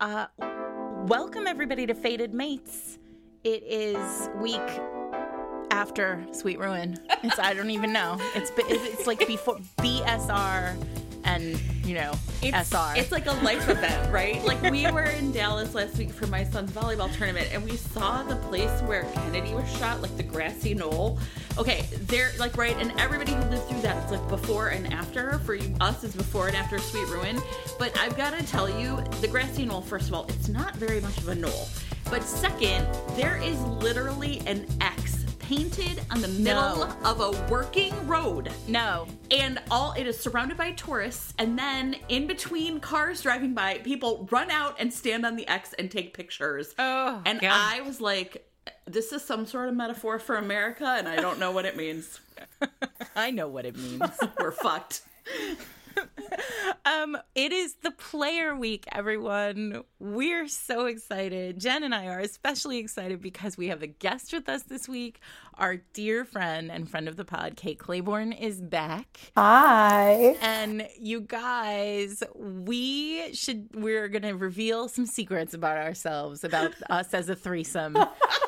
Uh, welcome everybody to Fated Mates. It is week after Sweet Ruin. It's I don't even know. It's it's like before BSR and you know it's, SR. It's like a life event, right? Like we were in Dallas last week for my son's volleyball tournament, and we saw the place where Kennedy was shot, like the grassy knoll. Okay, they're like right, and everybody who lived through that, it's like before and after. For you, us, is before and after Sweet Ruin. But I've got to tell you, the grassy knoll. First of all, it's not very much of a knoll. But second, there is literally an X painted on the middle No. of a working road no. and all it is surrounded by tourists and then in between cars driving by people run out and stand on the x and take pictures Oh, and God. i was like this is some sort of metaphor for america and i don't know what it means I know what it means. we're fucked Um, it is the player week, everyone. We're so excited. Jen and I are especially excited because we have a guest with us this week. Our dear friend and friend of the pod, Kate Clayborn, is back. Hi. And you guys, we should we're gonna reveal some secrets about ourselves, about us as a threesome.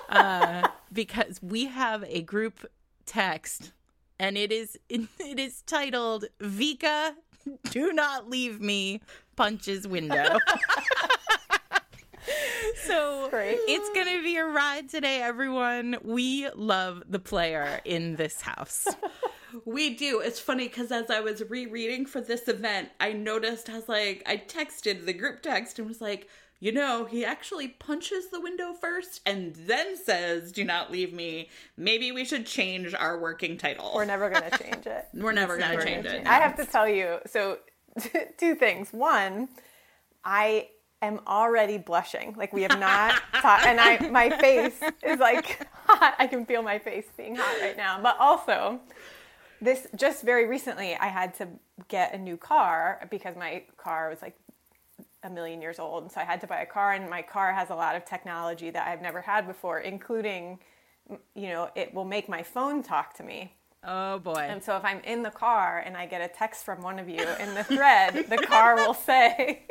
Uh, because we have a group text and it is it is titled Vika do not leave me punches window. so Great. it's gonna be a ride today, everyone. We love the player in this house. we do it's funny because as i was rereading for this event i noticed i was like i texted the group text and was like you know, he actually punches the window first and then says, Do not leave me. Maybe we should change our working title. We're never going to change it. We're never going to change it. I have to tell you, so two things. One, I am already blushing. Like we have not and I my face is like hot. I can feel my face being hot right now. But also, this just very recently, I had to get a new car because my car was like a million years old. And so I had to buy a car, and my car has a lot of technology that I've never had before, including, you know, it will make my phone talk to me. Oh boy. And so if I'm in the car and I get a text from one of you in the thread, the car will say,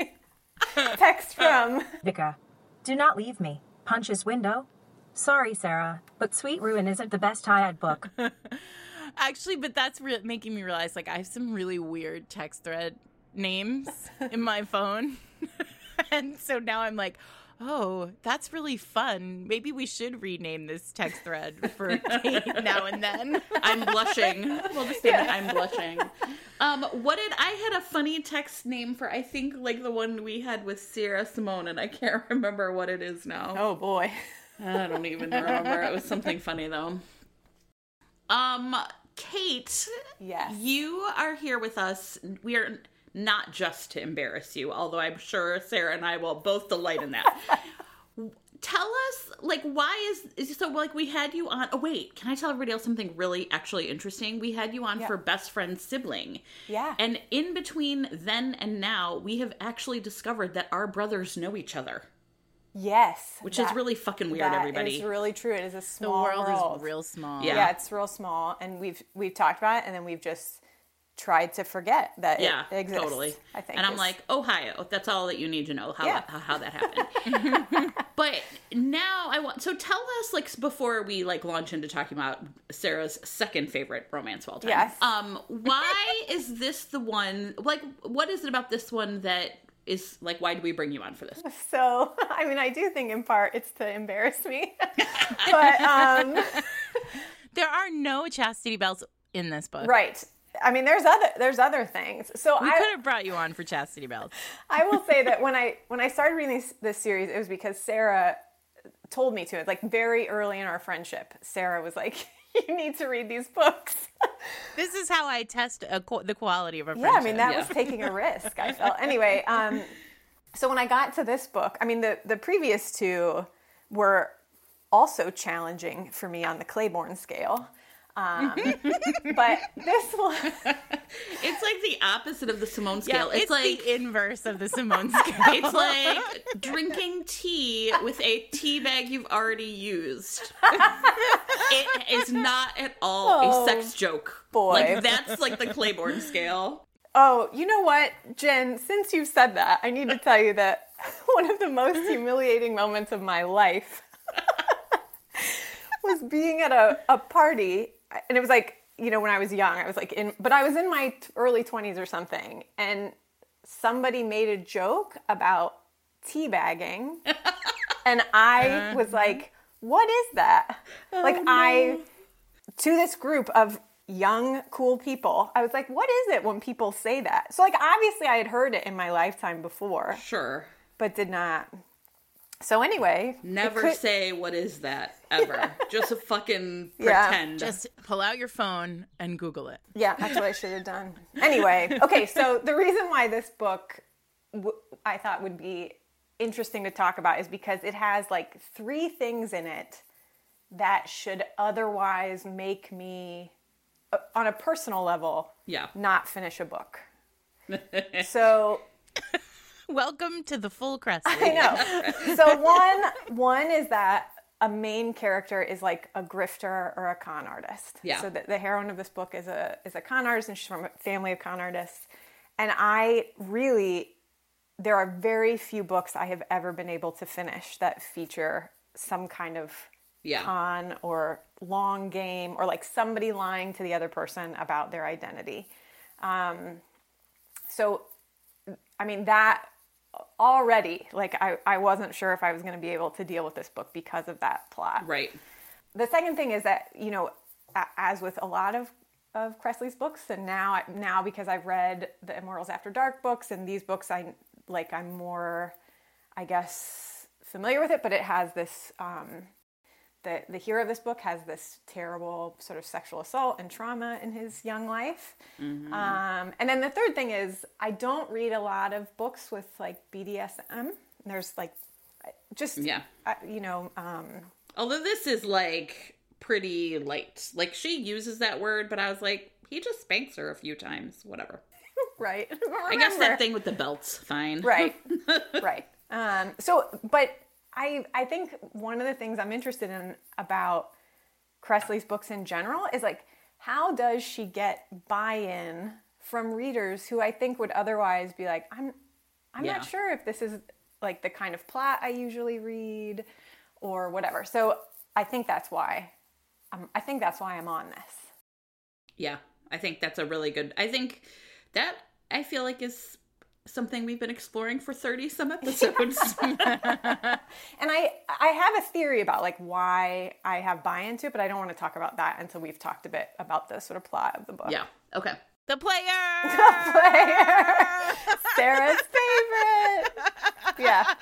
text from. Vika, do not leave me. Punches window. Sorry, Sarah, but Sweet Ruin isn't the best tie-eyed book. Actually, but that's re- making me realize like I have some really weird text thread names in my phone. and so now I'm like, oh, that's really fun. Maybe we should rename this text thread for Kate now and then. I'm blushing. We'll just say that I'm blushing. Um, what did I had a funny text name for? I think like the one we had with Sierra Simone, and I can't remember what it is now. Oh boy. I don't even remember. It was something funny though. Um, Kate, Yes. you are here with us. We are not just to embarrass you, although I'm sure Sarah and I will both delight in that. Tell us, like, why is, is so? Like, we had you on. Oh, wait, can I tell everybody else something really actually interesting? We had you on Yeah. for best friend sibling. Yeah. And in between then and now, we have actually discovered that our brothers know each other, Yes. which is really fucking weird. that everybody, it's really true. It is a The small world, is real small. Yeah. Yeah. it's real small, and we've we've talked about it, and then we've just tried to forget that yeah, it exists. totally. I think. and I'm is- like, Ohio. That's all that you need to know how Yeah. how, how that happened. but now I want. So tell us, like, before we like launch into talking about Sarah's second favorite romance of all time. Yes. Um, why is this the one? Like, what is it about this one that is like? Why do we bring you on for this? So, I mean, I do think in part it's to embarrass me, but um, There are no chastity belts in this book. right. I mean, there's other there's other things. So We I could have brought you on for chastity belts. I will say that when I when I started reading this, this series, it was because Sarah told me to. Like very early in our friendship, Sarah was like, "You need to read these books." This is how I test a, qu- the quality of a yeah. I mean that Yeah. was taking a risk. I felt anyway. Um, so when I got to this book, I mean the the previous two were also challenging for me on the Clayborn scale. Um, but this one, It's like the opposite of the Simone Yeah, scale. it's, it's, like the inverse of the Simone scale. it's like drinking tea with a tea bag you've already used. it is not at all Oh, a sex joke. boy. Like that's like the Clayborn scale. oh, you know what, Jen? Since you've said that, I need to tell you that one of the most humiliating moments of my life was being at a, a party and it was like you know when i was young i was like in but i was in my early 20s or something and somebody made a joke about teabagging and i uh-huh. was like what is that? Oh, like i to this group of young cool people i was like what is it when people say that? So like obviously i had heard it in my lifetime before. Sure. but did not so anyway Never could- say what is that ever. Just a fucking Yeah. pretend. Just pull out your phone and Google it. Yeah, that's what I should have done. Anyway, okay, so the reason why this book w- I thought would be interesting to talk about is because it has like three things in it that should otherwise make me, uh, on a personal level, Yeah. not finish a book. so Welcome to the full crest. I know. So one one is that a main character is like a grifter or a con artist. Yeah. So the, the heroine of this book is a is a con artist and she's from a family of con artists. And I really there are very few books I have ever been able to finish that feature some kind of Yeah. con or long game or like somebody lying to the other person about their identity. Um, so I mean that already like I, I wasn't sure if I was going to be able to deal with this book because of that plot. right. The second thing is that you know as with a lot of of Kresley's books and now now because I've read the Immortals After Dark books and these books I like I'm more I guess familiar with it but it has this um the the hero of this book has this terrible sort of sexual assault and trauma in his young life. Um, and then the third thing is I don't read a lot of books with like BDSM. There's like just Yeah. uh, you know um, Although this is like pretty light. Like she uses that word, but I was like, he just spanks her a few times. Whatever. right. I guess that thing with the belts, fine. right right um, so but I, I think one of the things i'm interested in about kresley's books in general is like how does she get buy-in from readers who i think would otherwise be like i'm i'm Yeah. not sure if this is like the kind of plot i usually read or whatever so i think that's why um, i think that's why i'm on this Yeah. I think that's a really good. I think that I feel like is something we've been exploring for 30 some episodes. And I I have a theory about like why I have buy into it, but I don't want to talk about that until we've talked a bit about the sort of plot of the book. yeah. Okay. The player. The player. Sarah's favorite. Yeah.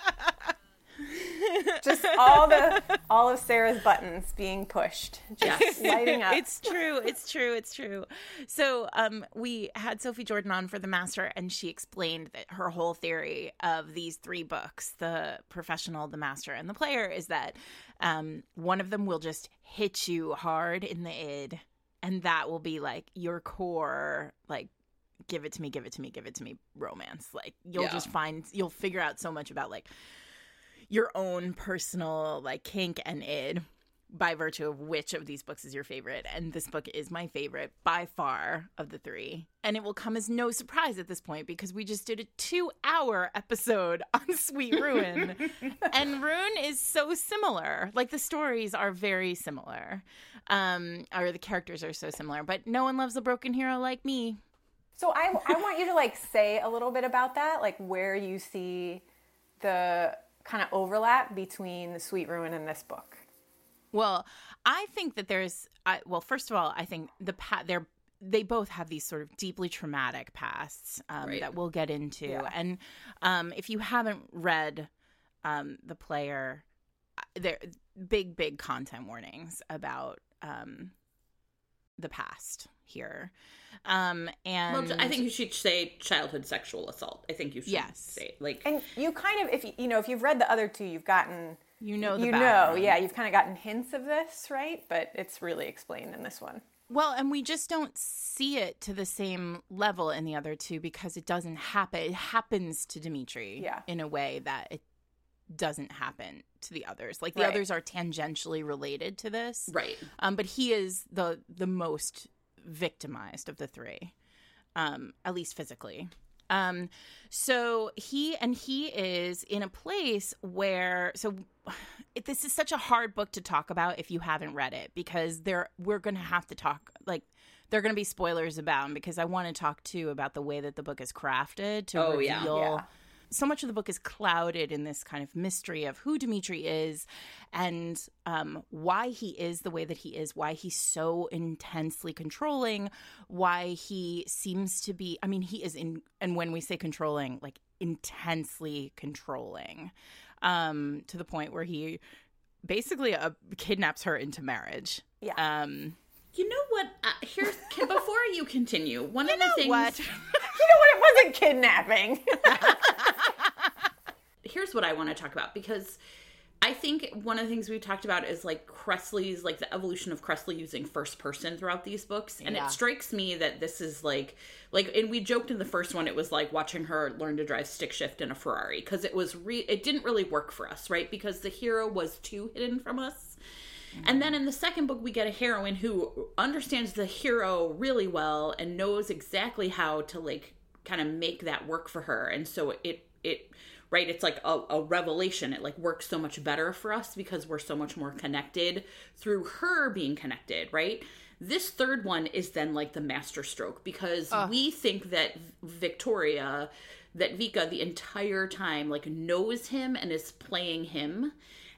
Just all the all of Sarah's buttons being pushed, just Yes. lighting up. it's true. It's true. It's true. So, um, we had Sophie Jordan on for the master, and she explained that her whole theory of these three books, the professional, the master, and the player, is that um, one of them will just hit you hard in the id, and that will be like your core, like give it to me, give it to me, give it to me romance. Like you'll Yeah. just find you'll figure out so much about like your own personal like kink and id by virtue of which of these books is your favorite. And this book is my favorite by far of the three. And it will come as no surprise at this point because we just did a two hour episode on Sweet Ruin. and Ruin is so similar. Like the stories are very similar. Um, or the characters are so similar. But no one loves a broken hero like me. So I I want you to like say a little bit about that, like where you see the kind of overlap between the Sweet Ruin and this book. Well, I think that there's, I, well, first of all, I think the pa- they're they both have these sort of deeply traumatic pasts um, Right. that we'll get into, Yeah. and um, if you haven't read um, the player, uh, there big big content warnings about um, the past here, um, and Well, I think you should say childhood sexual assault. I think you should Yes. say like And you kind of, if you, you know, if you've read the other two, you've gotten, you know the you know, background. yeah, you've kind of gotten hints of this, right? But it's really explained in this one. Well, and we just don't see it to the same level in the other two because it doesn't happen. It happens to Dimitri Yeah. in a way that it doesn't happen to the others. Like the Right. others are tangentially related to this, right. um, but he is the the most victimized of the three, um, at least physically. Um, so he and he is in a place where so it, this is such a hard book to talk about if you haven't read it because there we're going to have to talk like there are going to be spoilers about because I want to talk too about the way that the book is crafted to Oh, yeah. reveal Yeah. So much of the book is clouded in this kind of mystery of who Dimitri is and um, why he is the way that he is, why he's so intensely controlling, why he seems to be. I mean, he is in, and when we say controlling, like intensely controlling, um, to the point where he basically uh, kidnaps her into marriage. Yeah. Um, You know what? Uh, here's can, before you continue. One of the things. what? You know what? It wasn't kidnapping. here's what I want to talk about because I think one of the things we've talked about is like Kresley's like the evolution of Kresley using first person throughout these books. And Yeah. it strikes me that this is like like and we joked in the first one it was like watching her learn to drive stick shift in a Ferrari because it was re it didn't really work for us, right? Because the hero was too hidden from us. And then in the second book, we get a heroine who understands the hero really well and knows exactly how to like kind of make that work for her. And so it it right, it's like a, a revelation. It like works so much better for us because we're so much more connected through her being connected, right? This third one is then like the master stroke because ah. we think that Victoria, that Vika the entire time like knows him and is playing him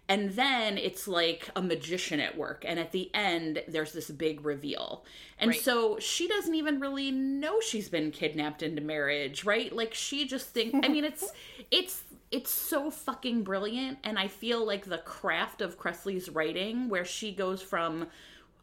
and then it's like a magician at work and at the end there's this big reveal and Right. so she doesn't even really know she's been kidnapped into marriage right like she just think i mean it's it's it's so fucking brilliant and i feel like the craft of kresley's writing where she goes from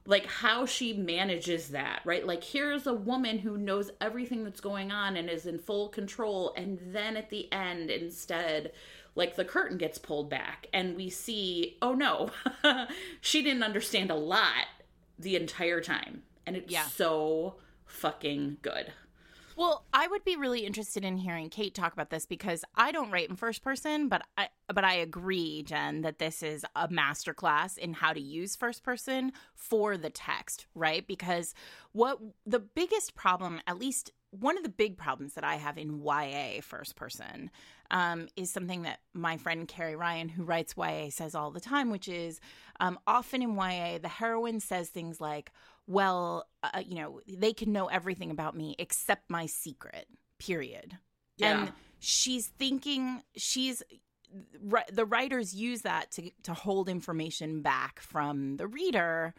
like how she manages that, right? Like here's a woman who knows everything that's going on and is in full control and then at the end instead like the curtain gets pulled back and we see, oh no, she didn't understand a lot the entire time. And it's Yeah. so fucking good. Well, I would be really interested in hearing Kate talk about this because I don't write in first person, but I but I agree, Jen, that this is a masterclass in how to use first person for the text, right? Because what the biggest problem, at least one of the big problems that I have in YA first person, um, is something that my friend Carrie Ryan, who writes YA, says all the time, which is um, often in YA, the heroine says things like, well, uh, you know, they can know everything about me except my secret, period. Yeah. And she's thinking, she's, the writers use that to, to hold information back from the reader.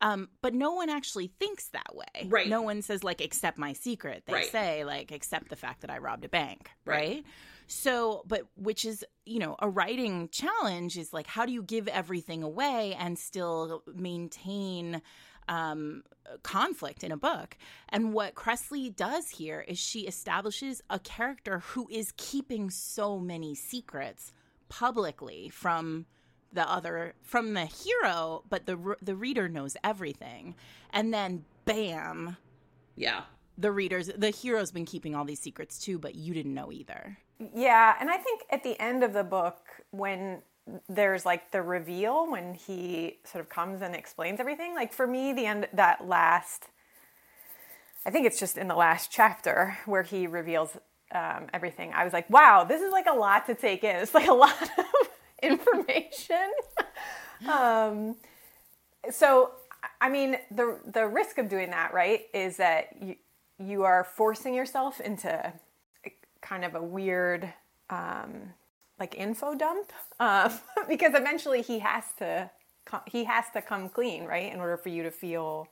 Um, but no one actually thinks that way. Right. No one says, like, accept my secret. They Right. say, like, accept the fact that I robbed a bank. Right. right? So, but which is, you know, a writing challenge is like, how do you give everything away and still maintain um, conflict in a book? And what Kresley does here is she establishes a character who is keeping so many secrets publicly from the other from the hero but the the reader knows everything and then bam Yeah. the readers the hero's been keeping all these secrets too but you didn't know either Yeah, and I think at the end of the book, when there's like the reveal, when he sort of comes and explains everything, like for me, the end, that last, I think it's just in the last chapter where he reveals um, everything. I was like, wow, this is like a lot to take in. It's like a lot of information. um, so, I mean, the the risk of doing that, right, is that you you are forcing yourself into kind of a weird um, like info dump um, because eventually he has to he has to come clean right in order for you to feel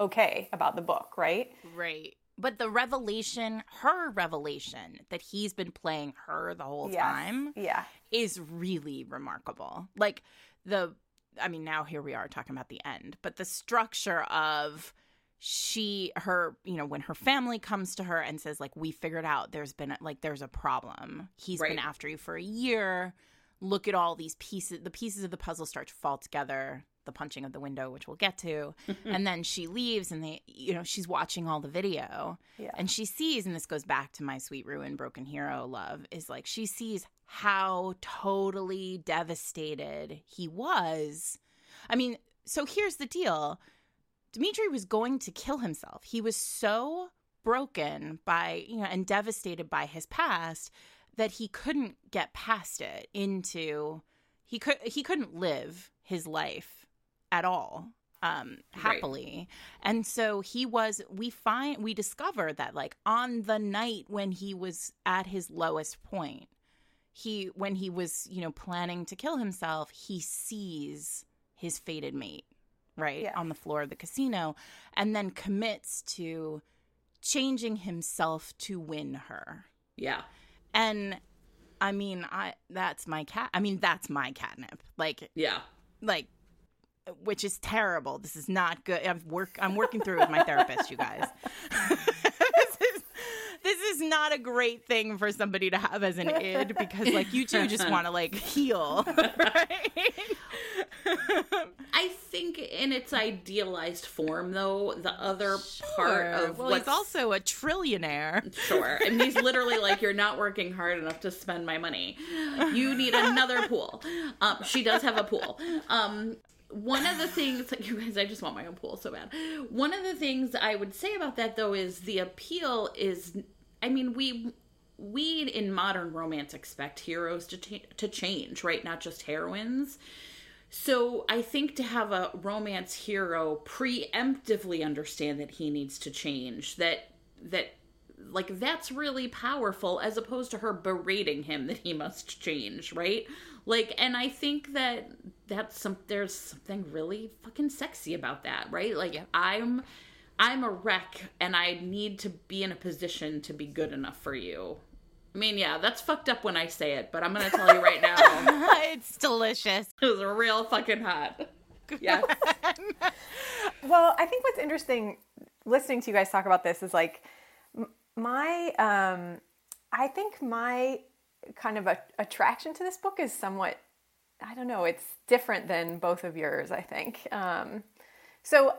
okay about the book right right but the revelation her revelation that he's been playing her the whole Yes. time yeah. is really remarkable. Like the i mean now here we are talking about the end but the structure of she her you know when her family comes to her and says like we figured out there's been like there's a problem. He's been after you for a year. Look at all these pieces the pieces of the puzzle start to fall together the punching of the window which we'll get to and then she leaves and they you know she's watching all the video Yeah. and she sees and this goes back to my sweet ruin broken hero love is like she sees how totally devastated he was i mean so here's the deal Dimitri was going to kill himself. He was so broken by you know and devastated by his past that he couldn't get past it into he could he couldn't live his life at all um happily and so he was we find we discover that like on the night when he was at his lowest point he when he was you know planning to kill himself he sees his fated mate right Yeah. on the floor of the casino and then commits to changing himself to win her Yeah. and i mean i that's my cat i mean that's my catnip like Yeah. like which is terrible this is not good i've work i'm working through it with my therapist you guys this is this is not a great thing for somebody to have as an id because like you two just want to like heal right I think in its idealized form, though, the other part of well what's he's also a trillionaire Sure. And he's literally like, You're not working hard enough to spend my money. You need another pool. Um, she does have a pool. Um, one of the things, like, you guys, I just want my own pool so bad. One of the things I would say about that, though, is the appeal is, I mean, we. We in modern romance expect heroes to to change, right? Not just heroines. So I think to have a romance hero preemptively understand that he needs to change, that that like that's really powerful as opposed to her berating him that he must change, right? Like and I think that that's some there's something really fucking sexy about that, right? Like I'm I'm a wreck and I need to be in a position to be good enough for you. I mean, yeah, that's fucked up when I say it, but I'm gonna tell you right now. it's delicious It was real fucking hot. Yeah. Well, I think what's interesting listening to you guys talk about this is like my, um, I think my kind of a, attraction to this book is somewhat, I don't know, it's different than both of yours, I think. Um, so,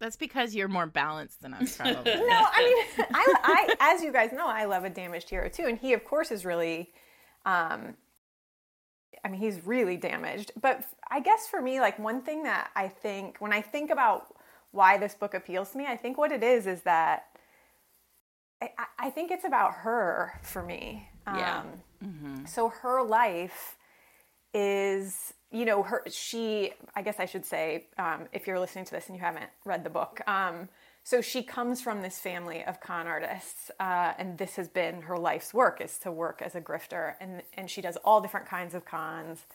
that's because you're more balanced than us probably no, I mean, I, I, as you guys know, I love a damaged hero too. And he, of course, is really, um, I mean, he's really damaged. But I guess for me, like one thing that I think when I think about why this book appeals to me, I think what it is is that I, I- I think it's about her for me. Yeah. Um, So her life is, you know, her. She, I guess I should say, um, if you're listening to this and you haven't read the book, um, so she comes from this family of con artists, uh, and this has been her life's work is to work as a grifter, and and she does all different kinds of cons.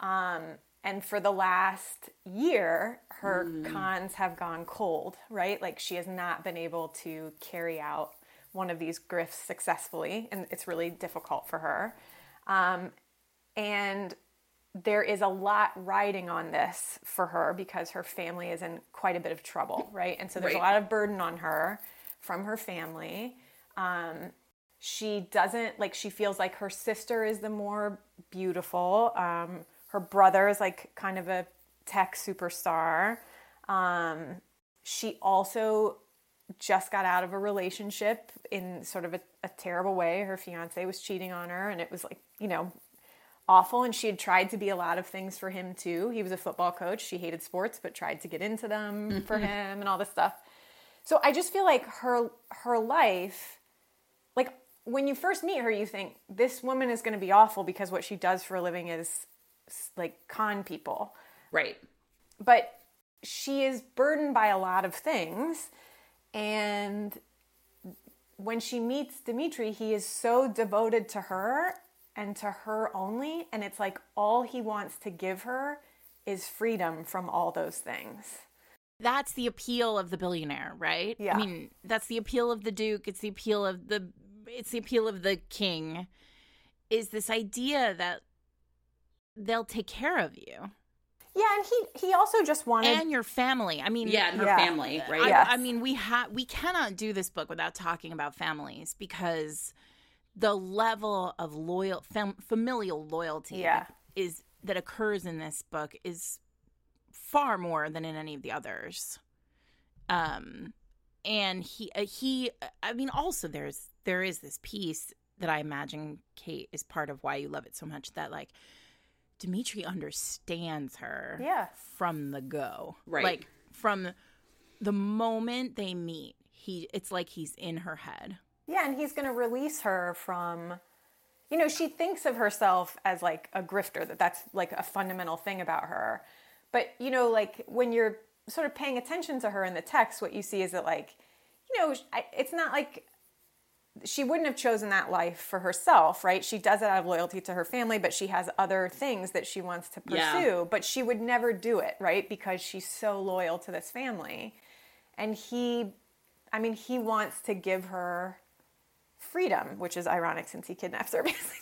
Um, and for the last year, her cons have gone cold, right? Like she has not been able to carry out one of these grifts successfully, and it's really difficult for her. Um, and there is a lot riding on this for her because her family is in quite a bit of trouble, right? And so there's a lot of burden on her from her family. Um, she doesn't like she feels like her sister is the more beautiful um, her brother is like kind of a tech superstar um, she also just got out of a relationship in sort of a, a terrible way. Her fiance was cheating on her and it was like you know awful. And she had tried to be a lot of things for him too. He was a football coach. She hated sports but tried to get into them mm-hmm. for him and all this stuff. So i just feel like her her life like when you first meet her you think this woman is going to be awful because what she does for a living is like con people. Right. but she is burdened by a lot of things and when she meets Dimitri he is so devoted to her and to her only and it's like all he wants to give her is freedom from all those things that's the appeal of the billionaire, right? Yeah. I mean, that's the appeal of the duke. It's the appeal of the it's the appeal of the king. Is this idea that they'll take care of you yeah and he he also just wanted and your family. I mean, Yeah, and her Yeah. family, right? I, Yes. I mean, we have we cannot do this book without talking about families because the level of loyal fam- familial loyalty Yeah. that is that occurs in this book is far more than in any of the others. Um, and he uh, he I mean, also there's there is this piece that I imagine Kate is part of why you love it so much that like Dimitri understands her Yeah. from the go. Right. Like from the moment they meet, he it's like he's in her head. Yeah, and he's going to release her from you know, she thinks of herself as like a grifter, that that's like a fundamental thing about her. But, you know, like when you're sort of paying attention to her in the text, what you see is that, like, you know, it's not like she wouldn't have chosen that life for herself, right? She does it out of loyalty to her family, but she has other things that she wants to pursue, Yeah. but she would never do it, right? Because she's so loyal to this family. And he, I mean, he wants to give her freedom, which is ironic since he kidnaps her, basically.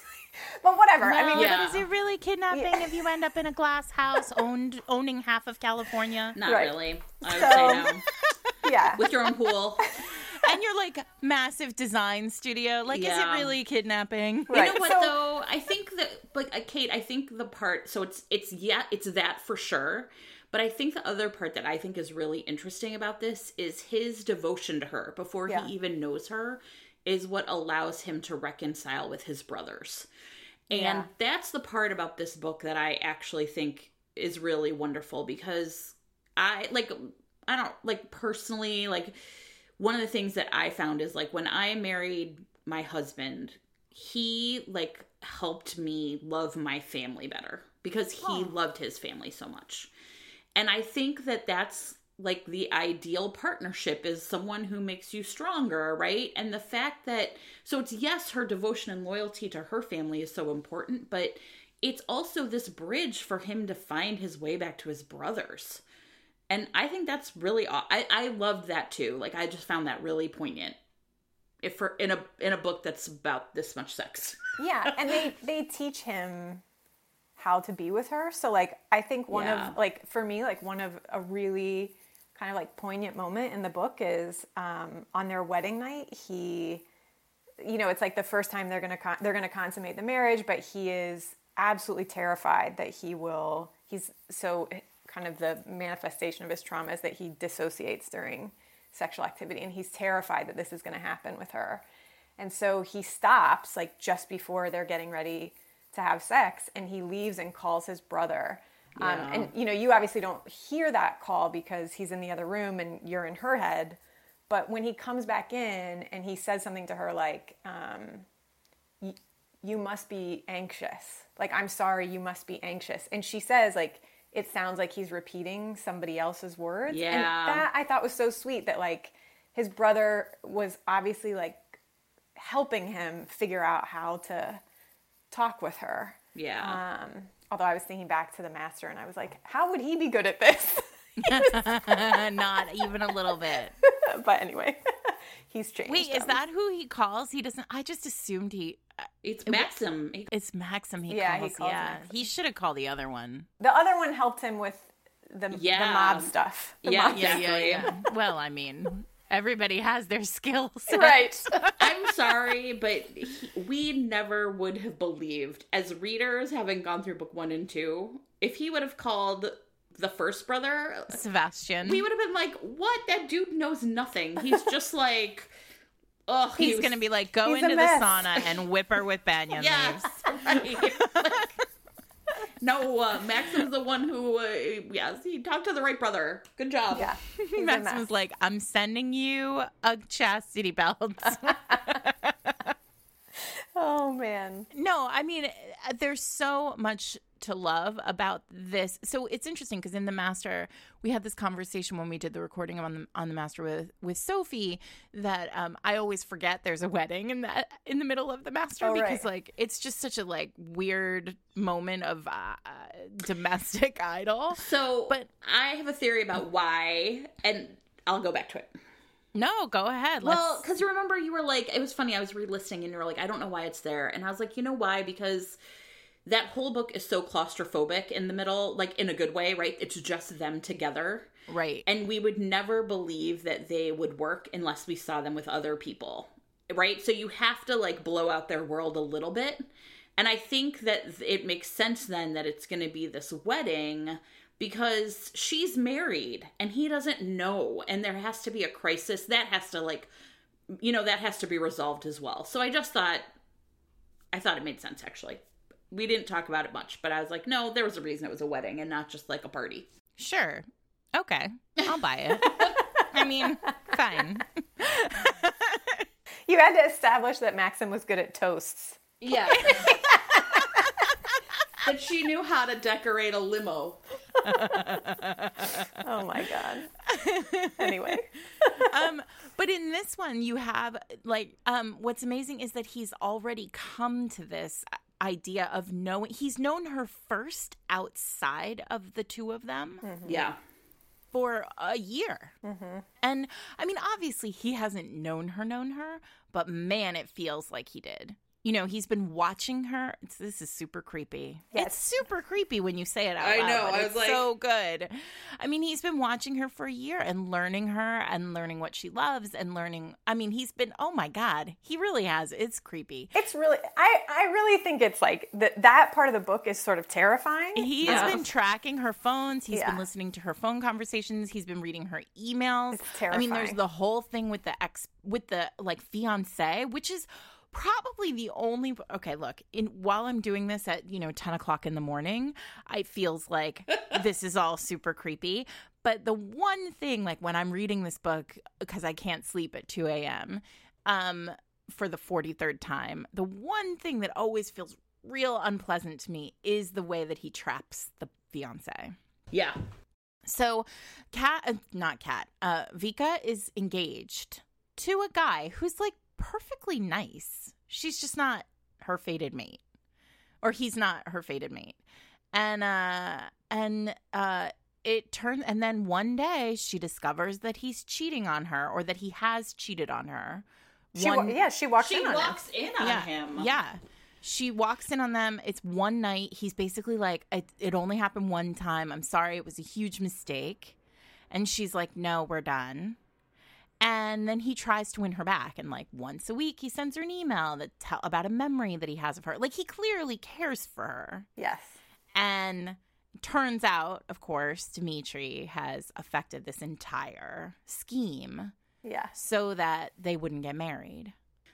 But whatever. I mean, Yeah. but is it really kidnapping if you end up in a glass house owned owning half of California? Not Right. really. I would So- say no. yeah. With your own pool. and you're like massive design studio. Like, is it really kidnapping? Right. You know what So- though? I think that like uh, Kate, I think the part so it's it's yeah, it's that for sure. But I think the other part that I think is really interesting about this is his devotion to her before Yeah. he even knows her is what allows him to reconcile with his brothers. And Yeah. that's the part about this book that I actually think is really wonderful because I like I don't like personally like one of the things that I found is like when I married my husband, he like helped me love my family better because he loved his family so much. And I think that that's like the ideal partnership is someone who makes you stronger, right? And the fact that so it's yes, her devotion and loyalty to her family is so important, but it's also this bridge for him to find his way back to his brothers. And I think that's really aw- I I loved that too. Like I just found that really poignant. If for in a in a book that's about this much sex. yeah and they they teach him how to be with her so like i think one Yeah. of like for me like one of a really kind of like poignant moment in the book is um, on their wedding night he you know it's like the first time they're gonna con- they're gonna consummate the marriage but he is absolutely terrified that he will he's so kind of the manifestation of his trauma is that he dissociates during sexual activity and he's terrified that this is going to happen with her and so he stops like just before they're getting ready to have sex and he leaves and calls his brother. Um, and you know, you obviously don't hear that call because he's in the other room and you're in her head. But when he comes back in and he says something to her like, um, you must be anxious. Like, I'm sorry, you must be anxious. And she says, like, it sounds like he's repeating somebody else's words. And Yeah. that I thought was so sweet that, like, his brother was obviously, like, helping him figure out how to talk with her. Yeah. Um, although I was thinking back to the master and I was like, how would he be good at this? Not even a little bit. but anyway, he's changed. Wait, is that who he calls? He doesn't. I just assumed he. It's Maxim. It's Maxim. He Yeah, he calls. calls yeah, Maxim. he should have called the other one. the other one helped him with the, the mob stuff? The Yeah, mob yeah. yeah. well, I mean, everybody has their skills. right. I'm sorry, but he, we never would have believed, as readers having gone through book one and two, if he would have called the first brother, uh, Sebastian. we would have been like, "What? That dude knows nothing. He's just like, ugh." he He's was- gonna be like, go into the sauna and whip her with banyan yes, leaves. right. Like, no, uh, Maxim's the one who, uh, yes, he talked to the right brother. Good job. Yeah. He's a Max mess. was like, I'm sending you a chastity belt. oh man. no, I mean, uh, there's so much to love about this. So it's interesting because in the master, we had this conversation when we did the recording on the on the master with with Sophie that um, I always forget there's a wedding in that in the middle of the master Oh, because right. like it's just such a like weird moment of uh, domestic idyll. So, But- I have a theory about why, and I'll go back to it. No, go ahead. Well, Let's- because remember, you were like, it was funny. I was re-listening, and you were like, I don't know why it's there, and I was like, you know why? Because that whole book is so claustrophobic in the middle, like in a good way, right? It's just them together, right. and we would never believe that they would work unless we saw them with other people, right? So you have to like blow out their world a little bit, and I think that it makes sense then that it's going to be this wedding because she's married and he doesn't know and there has to be a crisis that has to like you know that has to be resolved as well so i just thought i thought it made sense actually we didn't talk about it much but i was like no there was a reason it was a wedding and not just like a party Sure. Okay. I'll buy it. I mean, fine. You had to establish that Maxim was good at toasts. Yeah. that she knew how to decorate a limo. Oh my god. anyway. um but in this one you have like um what's amazing is that he's already come to this idea of knowing he's known her first outside of the two of them mm-hmm. Yeah. for a year. Mm-hmm. And i mean obviously he hasn't known her known her but man it feels like he did you know he's been watching her it's, this is super creepy Yes. it's super creepy when you say it out I loud, know, I was it's like- so good i mean he's been watching her for a year and learning her and learning what she loves and learning i mean he's been oh my god he really has it's creepy It's really I I really think it's like that that part of the book is sort of terrifying. He has been tracking her phones. He's been listening to her phone conversations. He's been reading her emails. I mean, there's the whole thing with the ex, with the like fiance, which is probably the only. Okay, look. In while I'm doing this at you know 10 o'clock in the morning, it feels like this is all super creepy. But the one thing, like when I'm reading this book because I can't sleep at 2 a.m. Um, for the 43rd time, the one thing that always feels real unpleasant to me is the way that he traps the fiance. Yeah. So, cat uh, not cat uh, Vika is engaged to a guy who's like perfectly nice. She's just not her fated mate, or he's not her fated mate. And, uh, and, uh, it turns, and then one day she discovers that he's cheating on her or that he has cheated on her. She wa- yeah, she walks She in on him. walks in on yeah, him. Yeah. She walks in on them. It's one night. He's basically like, it, it only happened one time. I'm sorry. It was a huge mistake. And she's like, no, we're done. And then he tries to win her back. And like once a week, he sends her an email that tell about a memory that he has of her. Like he clearly cares for her. Yes. And turns out, of course, Dimitri has affected this entire scheme Yeah. so that they wouldn't get married.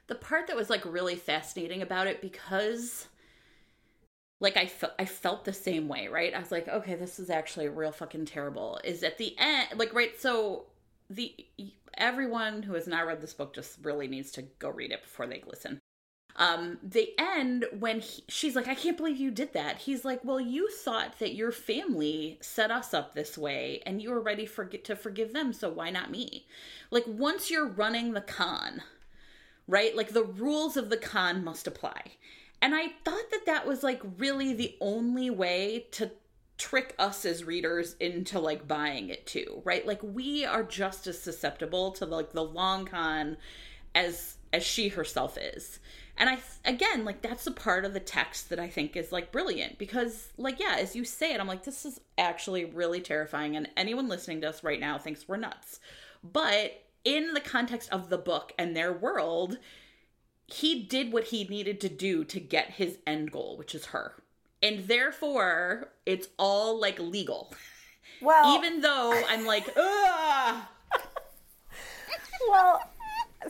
the part that was like really fascinating about it because like I felt I felt the same way, right? I was like, okay, this is actually real fucking terrible. Is at the end like right so the everyone who has not read this book just really needs to go read it before they listen. Um the end when he, she's like I can't believe you did that. He's like, "Well, you thought that your family set us up this way and you were ready for to forgive them, so why not me?" Like once you're running the con, right? Like the rules of the con must apply. And I thought that that was like really the only way to trick us as readers into like buying it too, right? Like we are just as susceptible to like the long con as as she herself is. And I again, like that's a part of the text that I think is like brilliant because like yeah, as you say it, I'm like this is actually really terrifying and anyone listening to us right now thinks we're nuts. But in the context of the book and their world, he did what he needed to do to get his end goal, which is her. And therefore, it's all like legal. Well, Even though I'm like, ugh. well,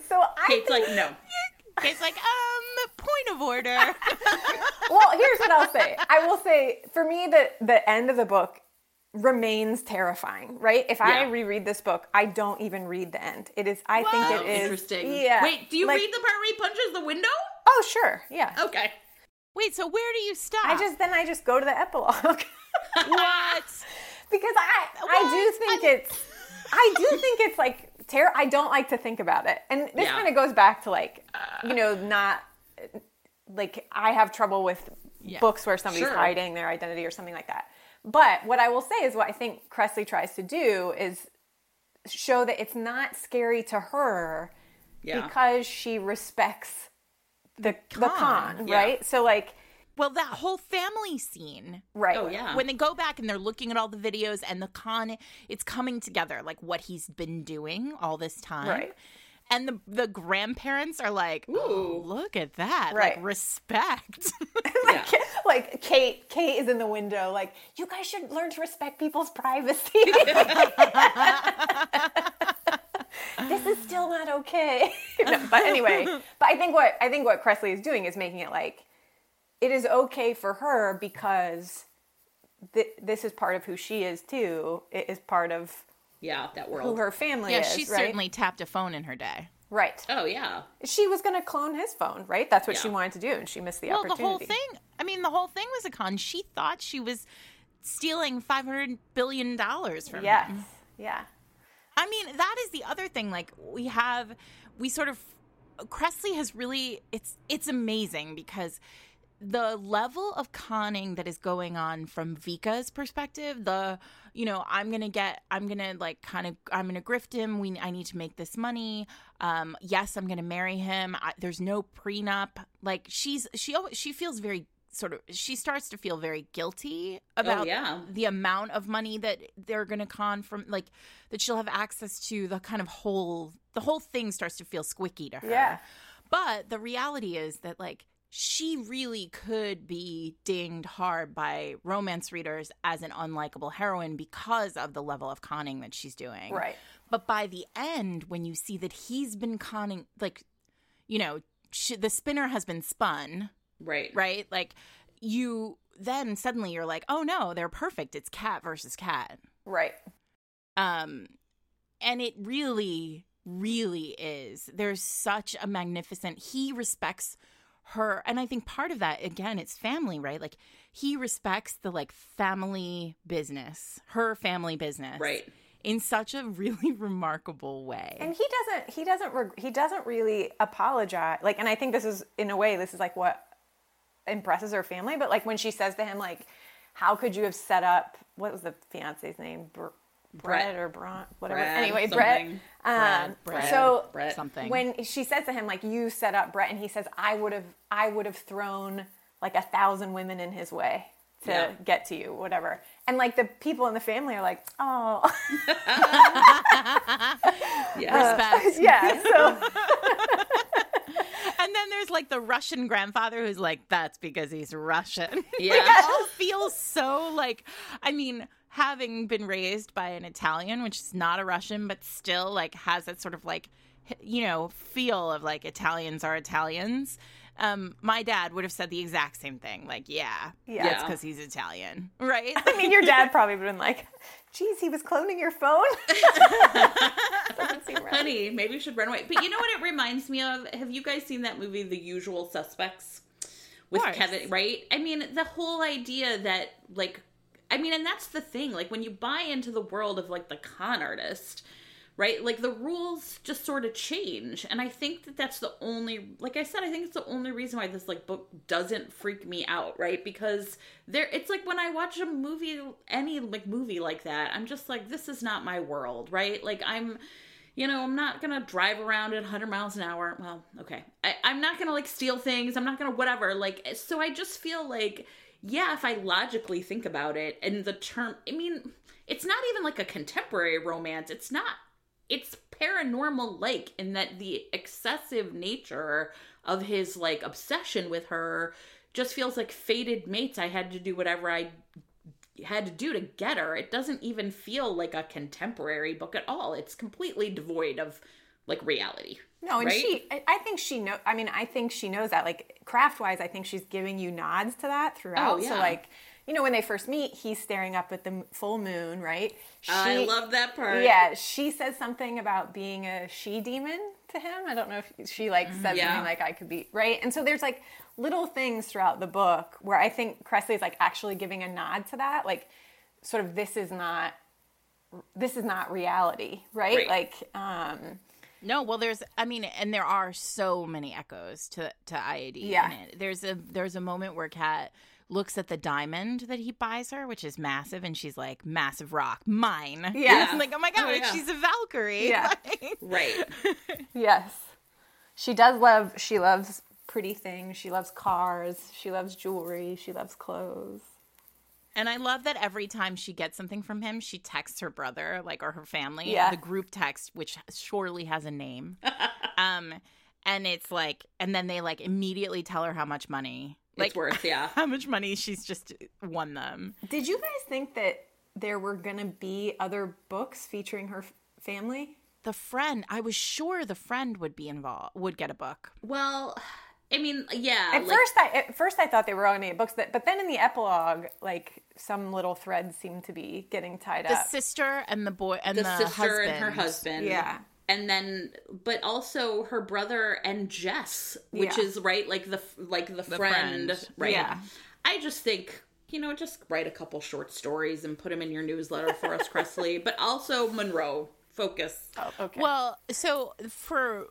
so I Kate's think, like, no. It's like, um, point of order. well, here's what I'll say. I will say, for me, the the end of the book remains terrifying. Right? If I reread this book, I don't even read the end. It is. I think Oh, it is interesting. Yeah. Wait, do you like- read the part where he punches the window? Oh, sure. Yeah. Okay. Wait, so where do you stop? I just then I just go to the epilogue what? because I I do What? think it's I do think it's like terror. I don't like to think about it, and this Yeah. kind of goes back to like you know not like I have trouble with Yeah. books where somebody's Sure. hiding their identity or something like that. But what I will say is what I think Kresley tries to do is show that it's not scary to her Yeah. because she respects the the con, con, yeah. right? So like Well, that whole family scene. right. Oh, yeah. When they go back and they're looking at all the videos and the con, it's coming together, like what he's been doing all this time. Right. And the the grandparents are like, oh, Ooh. "Oh, look at that! Right. Like respect." Yeah. like Kate, Kate is in the window. Like you guys should learn to respect people's privacy. this is still not okay. No, but anyway, but I think what I think what Kresley is doing is making it like it is okay for her because th- this is part of who she is too. It is part of Yeah, that world who her family Yeah, is. she right? certainly tapped a phone in her day. right. oh yeah. She was going to clone his phone, right? That's what she wanted to do, and she missed the opportunity. Well, the whole thing. I mean, the whole thing was a con. She thought she was stealing five hundred billion dollars from Yes. him. Yeah. I mean, that is the other thing. Like we have, we sort of, Kresley has really. It's it's amazing because the level of conning that is going on from Vika's perspective, the you know, I'm gonna get, I'm gonna like kind of, I'm gonna grift him. We, I need to make this money. Um, yes, I'm gonna marry him. I, there's no prenup. Like she's, she, always, she feels very sort of, she starts to feel very guilty oh, about yeah. the amount of money that they're gonna con from, like that she'll have access to. The kind of whole, the whole thing starts to feel squicky to her. Yeah. But the reality is that like she really could be dinged hard by romance readers as an unlikable heroine because of the level of conning that she's doing. Right. But by the end, when you see that he's been conning, like, you know, sh the spinner has been spun, Right. right? Like, you then suddenly you're like, oh no, they're perfect. It's cat versus cat. Right. Um, and it really, really is. There's such a magnificent. He respects her, and I think part of that again, it's family, right? Like he respects the like family business, her family business, Right. In such a really remarkable way. And he doesn't. He doesn't. He doesn't really apologize. Like, and I think this is in a way, this is like what impresses her family. But like when she says to him, like, "How could you have set up? What was the fiance's name? Br- Brett Brett. or Braun? Whatever. Anyway, Brett. Um, Brett. So Brett. something. when she says to him, like, "You set up Brett," and he says, "I would have. I would have thrown like a thousand women in his way." To Yeah. get to you, whatever, and like the people in the family are like, "Oh, Yeah. Respect. yeah." So and then there's like the Russian grandfather who's like, that's because he's Russian. Yeah. like, it all feels so like, I mean, having been raised by an Italian, which is not a Russian, but still like has that sort of like, you know, feel of like Italians are Italians. Um, my dad would have said the exact same thing. Like, yeah, Yeah. that's because he's Italian, right? I mean, your dad probably would have been like, geez, he was cloning your phone? Right. Honey, maybe you should run away. But you know what it reminds me of? Have you guys seen that movie, The Usual Suspects? With. Kevin, right? I mean, the whole idea that, like, I mean, and that's the thing. Like, when you buy into the world of, like, the con artist, right? Like, the rules just sort of change. And I think that that's the only, like I said, I think it's the only reason why this, like, book doesn't freak me out, right? Because there, it's like when I watch a movie, any, like, movie like that, I'm just like, this is not my world, right? Like, I'm, you know, I'm not gonna drive around at 100 miles an hour. Well, okay. I, I'm not gonna like steal things. I'm not gonna whatever. Like, so I just feel like, yeah, if I logically think about it, and the term, I mean, it's not even like a contemporary romance. It's not. It's paranormal like in that the excessive nature of his like obsession with her just feels like fated mates. I had to do whatever I had to do to get her. It doesn't even feel like a contemporary book at all. It's completely devoid of like reality. No, and right? she, I- think she know. I mean, I think she knows that. Like craft wise, I think she's giving you nods to that throughout. Oh, So like, you know, when they first meet, he's staring up at the full moon, right? I She- love that part. Yeah, she says something about being a she demon to him. I don't know if she like says Yeah. something like I could be right. And so there's like little things throughout the book where I think Kresley is like actually giving a nod to that, like sort of this is not this is not reality, right? Right. Like, um, No, well, there's, I mean, and there are so many echoes to to IAD. Yeah. in it. there's a there's a moment where Kat looks at the diamond that he buys her, which is massive, and she's like, "Massive rock, mine." Yeah. I'm like, oh my god, Oh, yeah. she's a Valkyrie. Yeah. Like- Right. Yes. She does love she loves pretty things. She loves cars. She loves jewelry. She loves clothes. And I love that every time she gets something from him, she texts her brother, like or her family, Yeah. the group text, which surely has a name. um, and it's like, and then they like immediately tell her how much money, like it's worth, yeah. how much money she's just won them. Did you guys think that there were going to be other books featuring her f- family? The friend, I was sure the friend would be involved, would get a book. Well, I mean, yeah. At like, first, I at first I thought they were all gonna get books, that, but then in the epilogue, like some little threads seem to be getting tied up. The sister and the boy and the, the, sister husband. and her husband. Yeah. And then, but also her brother and Jess, which Yeah. is right, like the like the, friend, friend. right? Yeah. I just think you know, just write a couple short stories and put them in your newsletter for us, Kresley. But also Monroe, focus. oh, okay. Well, so for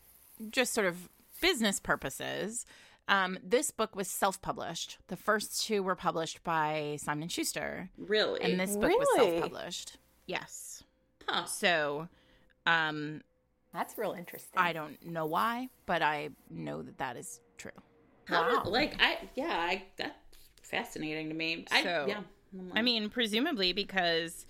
just sort of business purposes, um, this book was self-published. The first two were published by Simon and Schuster, Really, and this book was self-published. Yes. Huh. So, um, that's real interesting. I don't know why, but I know that that is true. How did- Wow. like I, yeah, I that's fascinating to me. I So, yeah. I'm like, I mean, presumably because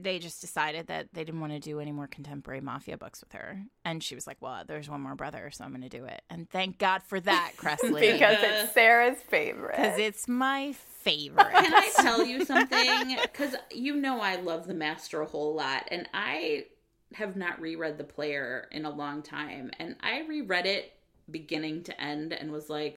they just decided that they didn't want to do any more contemporary mafia books with her. And she was like, well, there's one more brother, so I'm going to do it. And thank God for that, Kresley. because it's Sarah's favorite. Because it's my favorite. Can I tell you something? Because you know I love the master a whole lot, and I have not reread the player in a long time, and I reread it beginning to end and was like,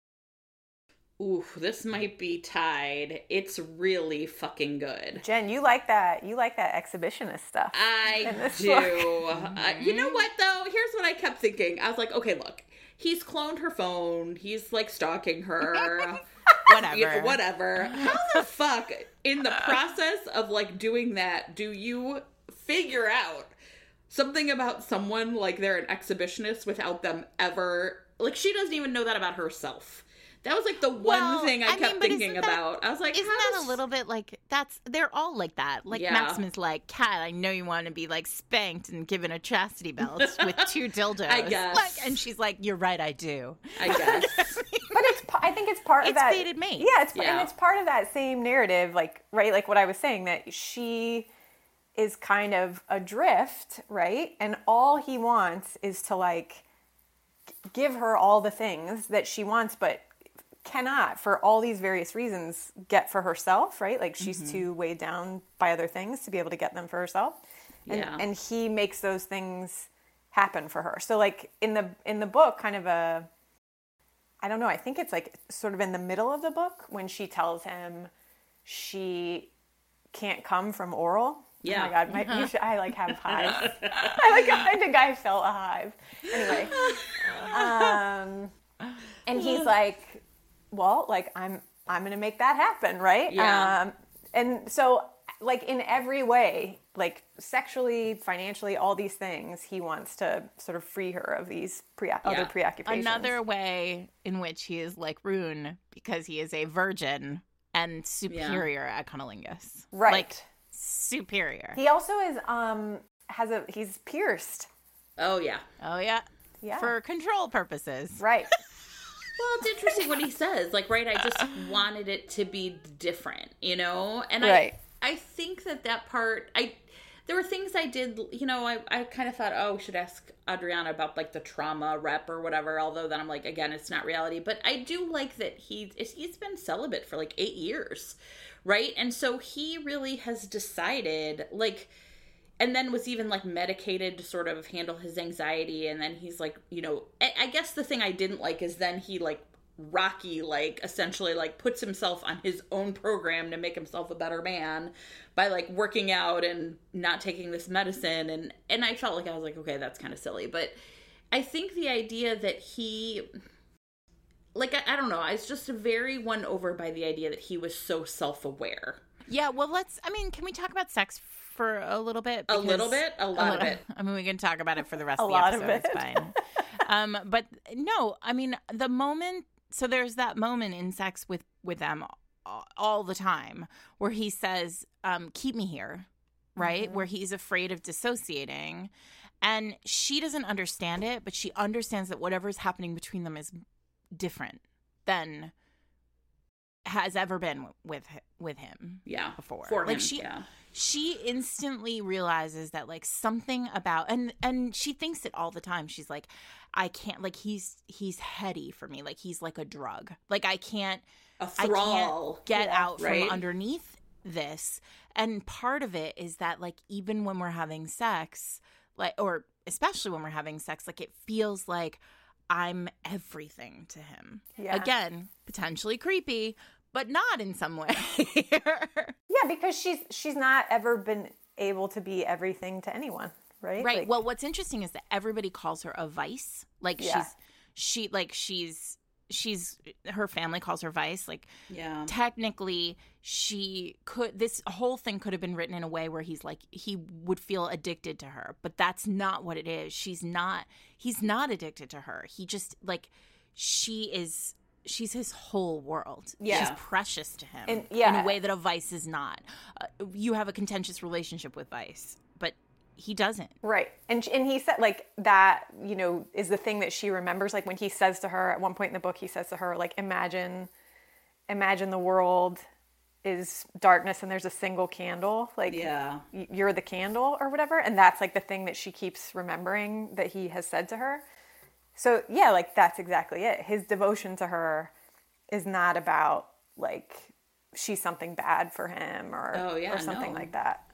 "Ooh, this might be tied. It's really fucking good." Jen, you like that? You like that exhibitionist stuff? I do. Uh, you know what though? Here's what I kept thinking. I was like, okay, look, he's cloned her phone. He's like stalking her. Whatever. you know, whatever. How the fuck, in the process of like doing that, do you figure out something about someone like they're an exhibitionist without them ever? Like, she doesn't even know that about herself. That was like the one Well, thing I, I kept but thinking that- about. I was like, Isn't that does- a little bit like that's they're all like that. Like Yeah. Maximus like, Cat, I know you want to be like spanked and given a chastity belt with two dildos. I guess. Like, and she's like, You're right, I do. I guess. But it's pa- I think it's part of It's that. fated mate. Yeah, it's Yeah. and it's part of that same narrative, like right, like what I was saying that she is kind of adrift, right? And all he wants is to like give her all the things that she wants, but cannot for all these various reasons get for herself, right? Like she's Mm-hmm. too weighed down by other things to be able to get them for herself. And Yeah. and he makes those things happen for her. So like in the in the book kind of a I don't know, I think it's like sort of in the middle of the book when she tells him she can't come from oral. Yeah. Oh my god, my, you should, I like have hives. I like I think I felt a hive. Anyway. Um and he's like, well, like I'm I'm gonna make that happen, right? Yeah. Um and so like in every way, like sexually, financially, all these things, he wants to sort of free her of these pre- other preoccupations. Another way in which he is like Rune because he is a virgin and superior at cunnilingus. Right. Like superior. He also is um has a he's pierced. oh yeah. oh yeah. Yeah. For control purposes. Right. Well, it's interesting what he says. Like, right, I just wanted it to be different, you know? And Right. I I think that that part I there were things I did, you know, I, I kind of thought, oh, we should ask Adriana about like the trauma rep or whatever. Although then I'm like, again, it's not reality. But I do like that he he's been celibate for like eight years, right? And so he really has decided, like, and then was even like medicated to sort of handle his anxiety and then he's like you know I guess the thing i didn't like is then he like rocky like essentially like puts himself on his own program to make himself a better man by like working out and not taking this medicine and and i felt like i was like okay that's kind of silly but i think the idea that he like I, I don't know i was just very won over by the idea that he was so self-aware Yeah, well let's I mean, can we talk about sex for a little bit? A little bit? A lot of little- it. I mean, we can talk about it for the rest A of the lot of episode. It's fine. um, but no, I mean, the moment. So there's that moment in sex with with them all, all the time where he says, um, "Keep me here," right? Where he's afraid of dissociating, and she doesn't understand it, but she understands that whatever's happening between them is different than has ever been with with him yeah before. for Like him she- yeah she instantly realizes that like something about and and she thinks it all the time she's like i can't like he's he's heady for me like he's like a drug like i can't a i thrall can't get Yeah. out Right. from underneath this and part of it is that like even when we're having sex like or especially when we're having sex like it feels like I'm everything to him. Yeah. Again, potentially creepy, but not in some way. Yeah, because she's she's not ever been able to be everything to anyone, right? right. Like, well, what's interesting is that everybody calls her a vice. Like Yeah. she's she like she's she's her family calls her vice. Like Yeah. technically she could this whole thing could have been written in a way where he's like he would feel addicted to her but that's not what it is she's not he's not addicted to her he just like she is she's his whole world Yeah. she's precious to him And- in a way that a vice is not uh, you have a contentious relationship with vice but he doesn't Right. And and he said like that, you know, is the thing that she remembers like when he says to her at one point in the book he says to her like imagine imagine the world is darkness and there's a single candle like Yeah. you're the candle or whatever and that's like the thing that she keeps remembering that he has said to her. So yeah, like that's exactly it. His devotion to her is not about like she's something bad for him or Oh, yeah, or something no. like that.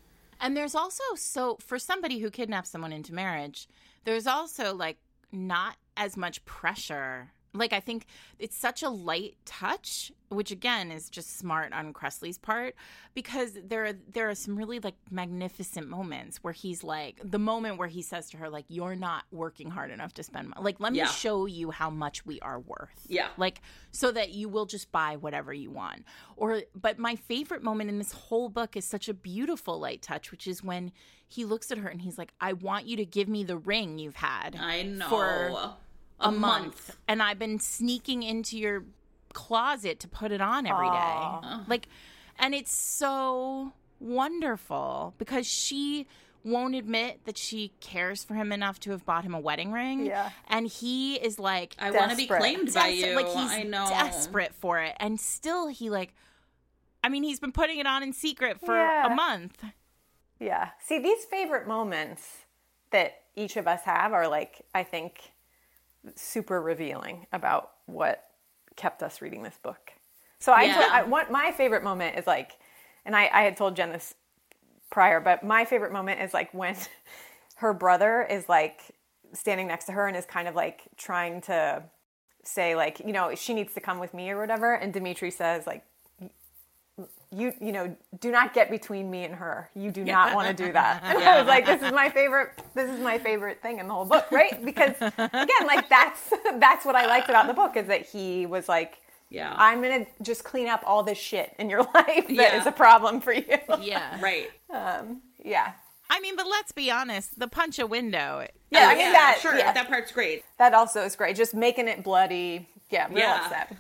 And there's also so for somebody who kidnaps someone into marriage, there's also like not as much pressure. Like I think it's such a light touch, which again is just smart on Kresley's part because there are there are some really like magnificent moments where he's like the moment where he says to her like you're not working hard enough to spend money. Like let me Yeah. show you how much we are worth Yeah. like so that you will just buy whatever you want or but my favorite moment in this whole book is such a beautiful light touch which is when he looks at her and he's like i want you to give me the ring you've had I know. for a, month. and i've been sneaking into your closet to put it on every day like and it's so wonderful because she won't admit that she cares for him enough to have bought him a wedding ring Yeah. and he is like I want to be claimed by Des- you. Like he's I know. desperate for it, and still he like. I mean, he's been putting it on in secret for Yeah. a month. Yeah. See, these favorite moments that each of us have are like, I think, super revealing about what kept us reading this book. So I, Yeah. told, I want my favorite moment is like, and I, I had told Jen this prior, but my favorite moment is like when her brother is like standing next to her and is kind of like trying to say like, you know, she needs to come with me or whatever, and Dimitri says like, you you know do not get between me and her you do not want to do that and i was like this is my favorite this is my favorite thing in the whole book right because again like that's that's what i liked about the book is that he was like Yeah. i'm gonna just clean up all this shit in your life that is Yeah. a problem for you Yeah, Right. Um, yeah I mean, but let's be honest. The punch a window. yeah Oh, i mean that sure. yeah, That part's great. that also is great just making it bloody yeah real Yeah. upset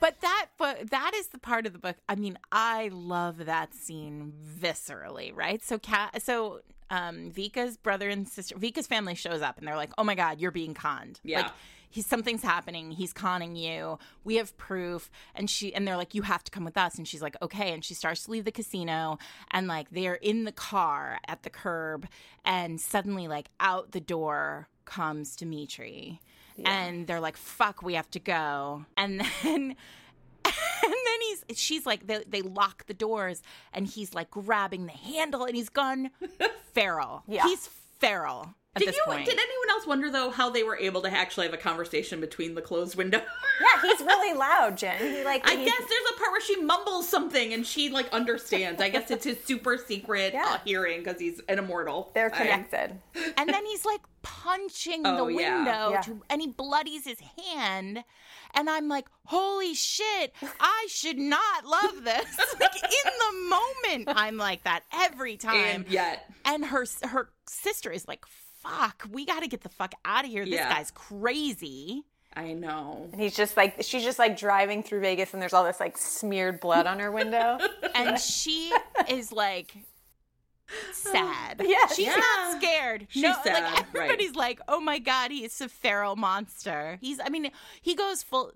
But that, but that is the part of the book. I mean, I love that scene viscerally, right? So, so um, Vika's brother and sister, Vika's family shows up, and they're like, "Oh my God, you're being conned! Yeah. Like, he's something's happening. He's conning you. We have proof." And she, and they're like, "You have to come with us." And she's like, "Okay." And she starts to leave the casino, and like they're in the car at the curb, and suddenly, like out the door comes Dimitri. And they're like, "Fuck, we have to go." And then and then he's she's like they, they lock the doors and he's like grabbing the handle and he's gone feral Yeah. he's feral at Did this you? point Did anyone else wonder though how they were able to actually have a conversation between the closed window? yeah he's really loud jen he like I he- guess there's a part where she mumbles something and she like understands. I guess it's his super secret Yeah. uh, hearing because he's an immortal. they're I- connected and then he's like punching the Oh, yeah. window Yeah. to, and he bloodies his hand and i'm like holy shit i should not love this like in the moment i'm like that every time and yet, and her her sister is like fuck we got to get the fuck out of here this Yeah. guy's crazy I know. and he's just like she's just like driving through vegas and there's all this like smeared blood on her window and she is like sad. Yeah. she's Yeah. not scared. She's no, sad, like right. everybody's like, "Oh my god, he's a feral monster." He's, I mean, he goes full.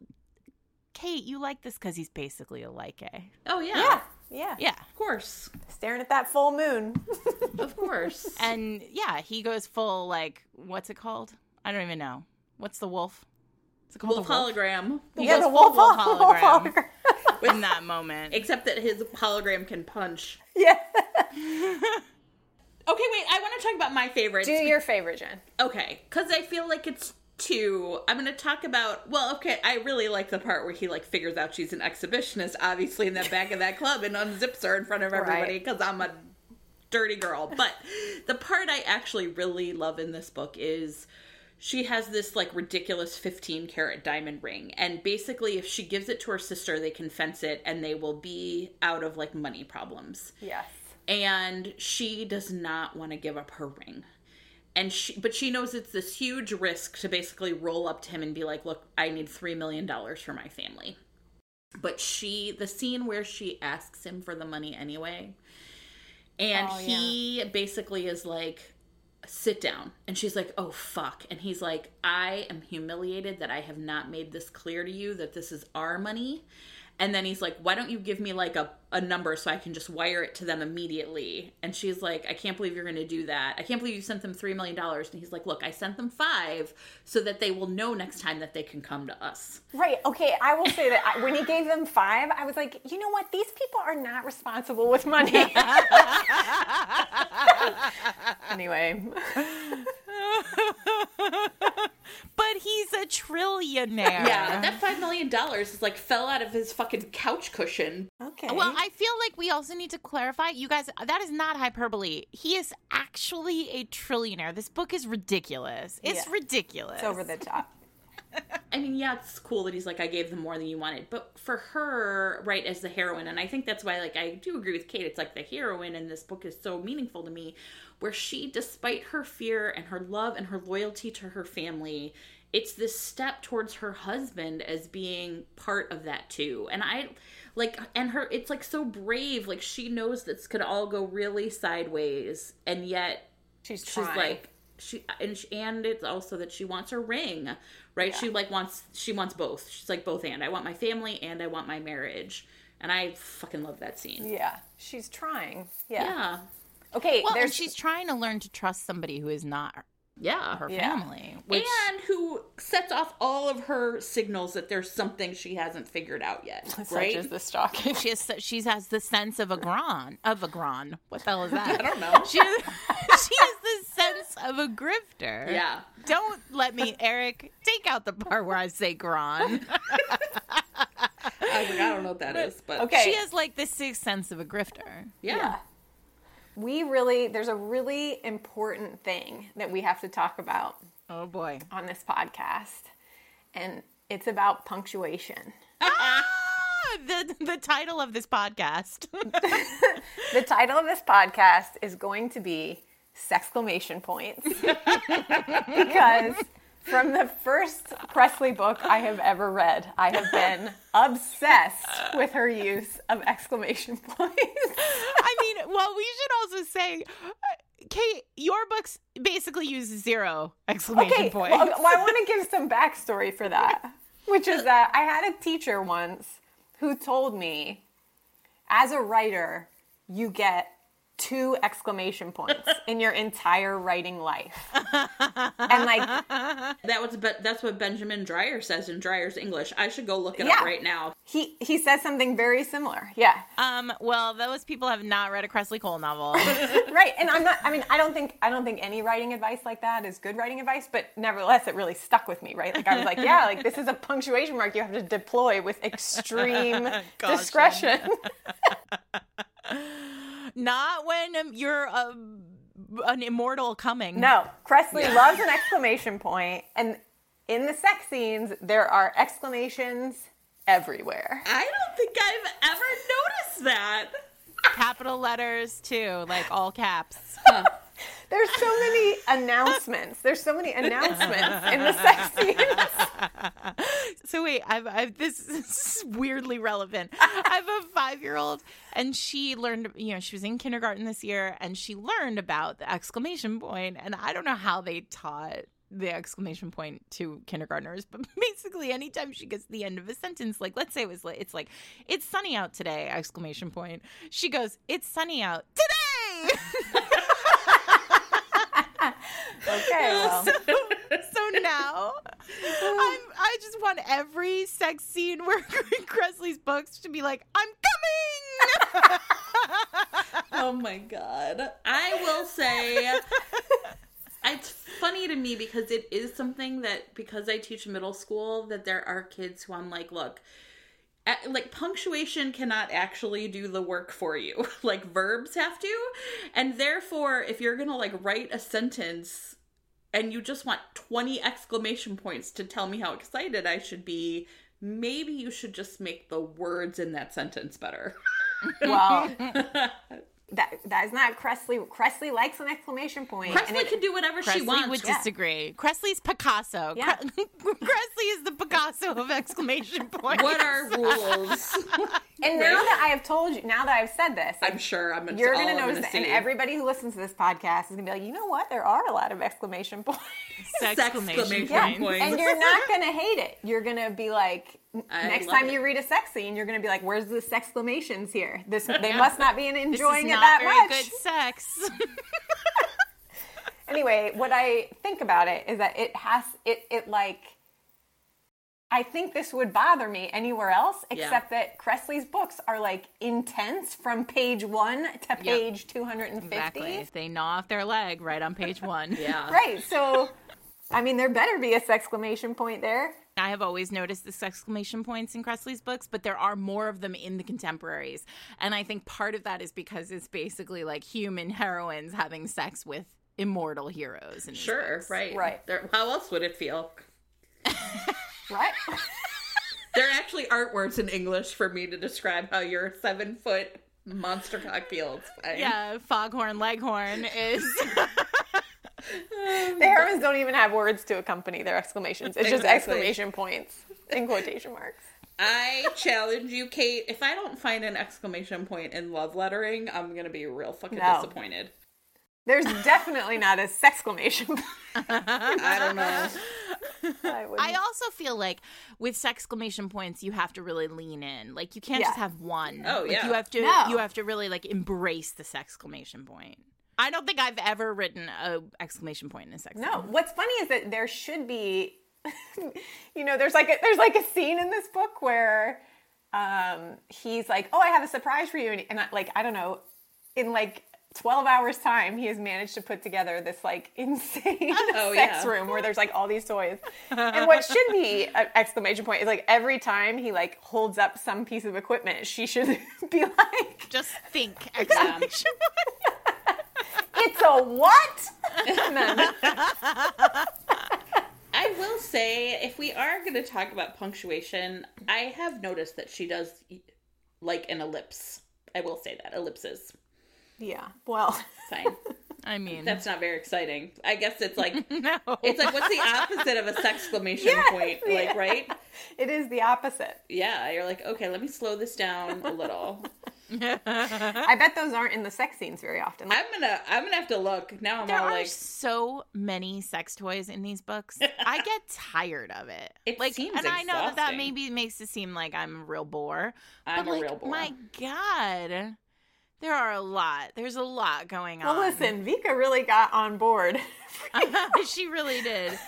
Kate, you like this because he's basically a like eh. Oh yeah. yeah yeah Yeah, Of course. staring at that full moon Of course. and yeah, he goes full like, what's it called? I don't even know. What's the wolf? Is it called wolf the wolf? hologram. He yeah goes the full wolf, wolf hol- hologram. hologram. in that moment. Except that his hologram can punch. yeah Okay, wait. I want to talk about my favorites. do your favorite jen Okay, because I feel like it's two, I'm going to talk about. Well, okay, I really like the part where he like figures out she's an exhibitionist, obviously in the back of that club, and unzips her in front of everybody Right. because I'm a dirty girl. But the part I actually really love in this book is she has this like ridiculous 15 carat diamond ring and basically if she gives it to her sister they can fence it and they will be out of like money problems. Yes. and she does not want to give up her ring. And she but she knows it's this huge risk to basically roll up to him and be like look i need three million dollars for my family. But she the scene where she asks him for the money anyway and Oh, he basically is like sit down. And she's like oh fuck. And he's like i am humiliated that i have not made this clear to you that this is our money and then he's like why don't you give me like a, a number so i can just wire it to them immediately and she's like i can't believe you're going to do that i can't believe you sent them three million dollars and he's like look i sent them five so that they will know next time that they can come to us Right. Okay. I will say that when he gave them five, I was like, you know what? These people are not responsible with money. anyway, But he's a trillionaire. yeah that five million dollars is like fell out of his fucking couch cushion okay. Well, I feel like we also need to clarify, you guys, that is not hyperbole. He is actually a trillionaire. This book is ridiculous. It's Yeah. ridiculous. it's over the top. I mean, yeah, it's cool that he's like, I gave them more than you wanted. But for her, right, as the heroine, and I think that's why, like, I do agree with Kate. It's like the heroine in this book is so meaningful to me, where she, despite her fear and her love and her loyalty to her family, it's this step towards her husband as being part of that too. And I, like, and her, it's like so brave. Like, she knows this could all go really sideways, and yet She's she's trying. like she and she, and it's also that she wants her ring right she like wants she wants both she's like both and i want my family and i want my marriage and i fucking love that scene yeah, she's trying. Yeah. yeah Okay. well, and she's trying to learn to trust somebody who is not yeah her Yeah. family. Which, and who sets off all of her signals that there's something she hasn't figured out yet such right as the stalking. she has, she has the sense of a gran of a gran. What the hell is that? i don't know She has, she has the sense of a grifter. yeah Don't let me, Eric, take out the part where I say gran. I, was like, I don't know what that is but Okay. She has like the sixth sense of a grifter. yeah, Yeah. We really, there's a really important thing that we have to talk about Oh boy. on this podcast, and it's about punctuation. Ah, the the title of this podcast. The title of this podcast is going to be Sexclamation Points. because from the first Kresley book I have ever read, I have been obsessed with her use of exclamation points. I mean, well, we should also say, uh, Kate, your books basically use zero exclamation Okay, points. well, well, I want to give some backstory for that, which is that I had a teacher once who told me, as a writer, you get two exclamation points in your entire writing life. and like, that was but that's what benjamin dreyer says in dreyer's english i should go look it up right now he he says something very similar. Yeah. Um, well, those people have not read a Kresley Cole novel. right and i'm not i mean i don't think i don't think any writing advice like that is good writing advice but nevertheless it really stuck with me right like i was like yeah like this is a punctuation mark you have to deploy with extreme discretion not when um, you're a, an immortal coming. no. Kresley loves an exclamation point and in the sex scenes there are exclamations everywhere. I don't think i've ever noticed that. Capital letters too, like all caps. There's so many announcements there's so many announcements in the sex scenes So wait, I've, I've this is weirdly relevant. I have a five year old, and she learned. You know, she was in kindergarten this year, and she learned about the exclamation point. And I don't know how they taught the exclamation point to kindergartners, but basically, anytime she gets to the end of a sentence, like let's say it was, it's like, "It's sunny out today!" Exclamation point. She goes, "It's sunny out today." okay well so now I'm, I just want every sex scene where Kresley's books to be like, I'm coming. Oh my god. I will say it's funny to me because it is something that because I teach middle school that there are kids who I'm like, look, like punctuation cannot actually do the work for you. like verbs have to. And therefore, if you're going to like write a sentence and you just want 20 exclamation points to tell me how excited I should be, maybe you should just make the words in that sentence better. Well, that that is not Kresley. Kresley likes an exclamation point. Kresley Presley it- can do whatever Kresley she wants. would yeah. disagree. Kresley's Picasso. Yeah. Cre- Kresley is the Picasso of exclamation points. what are rules? and now that I have told you, now that I've said this, I'm sure I'm. you're going to notice gonna that, and everybody who listens to this podcast is going to be like, you know what? There are a lot of exclamation points. exclamation Exclamation points. points. and you're not going to hate it. You're going to be like, n- I next time it. you read a sex scene, you're going to be like, where's the exclamations here? This they must not be This is enjoying it not that very much. good sex. anyway, what I think about it is that it has it it like I think this would bother me anywhere else except that Kresley's books are like intense from page 1 to page 250. exactly. They gnaw off their leg right on page one. yeah. Right. So I mean there better be a exclamation point there. I have always noticed this exclamation points in Kresley's books, but there are more of them in the contemporaries. And I think part of that is because it's basically like human heroines having sex with immortal heroes. In Sure. books. Right. Right. There, how else would it feel? Right? There actually are actually art words in English for me to describe how your seven foot monster cock feels. Yeah, foghorn leghorn is. Oh, the heroines don't even have words to accompany their exclamations. It's just Exactly. exclamation points in quotation marks. I challenge you, Kate. If I don't find an exclamation point in love lettering, I'm gonna be real fucking No. disappointed. There's definitely not a sexclamation. point. I don't know. I I also feel like with exclamation points, you have to really lean in. Like you can't Yeah. just have one. Oh, Like, yeah. You have to. No. You have to really like embrace this exclamation point. I don't think I've ever written a exclamation point in a sex. No, scene. what's funny is that there should be, you know, there's like a, there's like a scene in this book where um, he's like, "Oh, I have a surprise for you," and, and I, like I don't know, in like 12 hours time, he has managed to put together this like insane Oh, sex yeah. room where there's like all these toys, and what should be an exclamation point is like every time he like holds up some piece of equipment, she should be like, Just think exclamation point. "It's a what?" I will say, if we are going to talk about punctuation, I have noticed that she does like an ellipse. I will say that ellipses. yeah, well, Fine. I mean, That's not very exciting. I guess it's like no. it's like what's the opposite of a sexclamation Yes, point? yeah. Like right? it is the opposite. Yeah, you're like, okay, let me slow this down a little. I bet those aren't in the sex scenes very often. I'm gonna I'm gonna have to look. Now I'm there all are like so many sex toys in these books. I get tired of it. It like, seems and I know that that maybe makes it seem like I'm a real bore. I'm but a like, real bore. My God, there are a lot. There's a lot going well, on. Well, listen, Vika really got on board. she really did.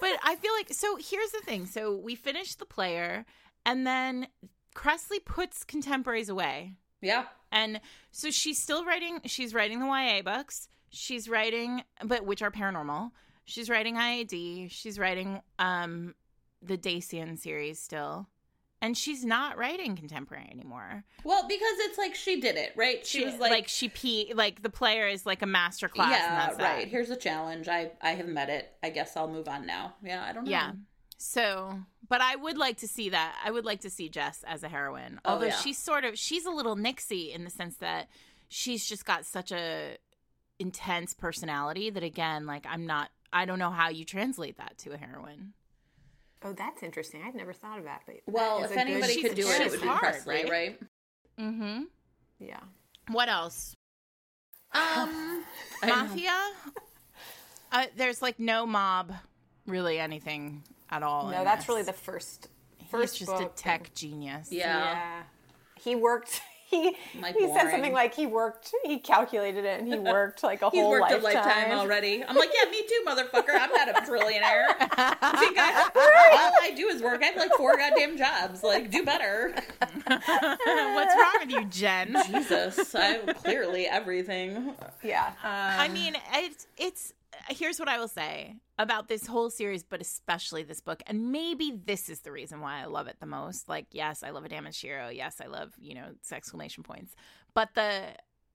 But I feel like so. Here's the thing. So we finish the player, and then Kresley puts contemporaries away. Yeah. And so she's still writing, she's writing the YA books. She's writing, but which are paranormal. She's writing IAD. She's writing um the Dacian series still. And she's not writing contemporary anymore. Well, because it's like she did it, right? She, was like, she pe like the player is like a master class. and yeah, that's right. that. Here's a challenge. I I have met it. I guess I'll move on now. Yeah, I don't know. Yeah. So, but I would like to see that. I would like to see Jess as a heroine. Oh, Although yeah. she's sort of she's a little Nixie in the sense that she's just got such a intense personality that again, like I'm not I don't know how you translate that to a heroine. Oh, that's interesting. I'd never thought of that. But Well, that is if a good- anybody could do it, it would be hard, Kresley, right? right? Mm-hmm. yeah. What else? Um Mafia? Uh, there's like no mob really anything at all. No, in that's this. really the first He's first just book. a tech genius. Yeah. Yeah. He worked. He Like he said something like he worked. He calculated it, and he worked like a He's whole worked lifetime. a lifetime already. I'm like, yeah, me too, motherfucker. I'm not a trillionaire. You think I, all I do is work. I have like four goddamn jobs. Like, do better. What's wrong with you, Jen? Jesus, I'm clearly everything. Yeah. I mean, it's it's here's what I will say about this whole series, but especially this book, and maybe this is the reason why I love it the most. Like, yes, I love a damaged hero. Yes, I love you know exclamation points. But the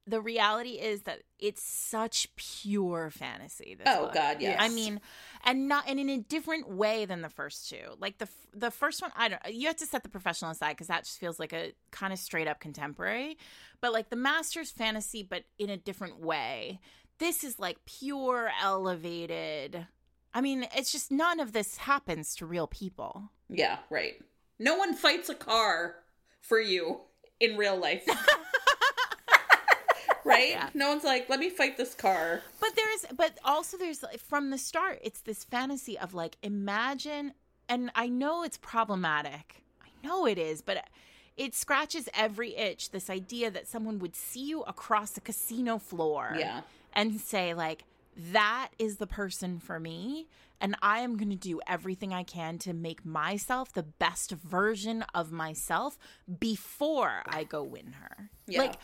the reality is that it's such pure fantasy. This Oh, book. God, yes. I mean, and not and in a different way than the first two. Like the the first one, I don't. You have to set the professional aside because that just feels like a kind of straight up contemporary. But like the Masters fantasy, but in a different way. This is like pure elevated. I mean, it's just none of this happens to real people. Yeah, right. No one fights a car for you in real life. right? Yeah. No one's like, let me fight this car. But there's, but also there's from the start, it's this fantasy of like imagine, and I know it's problematic. I know it is, but it scratches every itch. This idea that someone would see you across a casino floor, Yeah. And say like, that is the person for me. And I am going to do everything I can to make myself the best version of myself before I go win her. Yeah. Like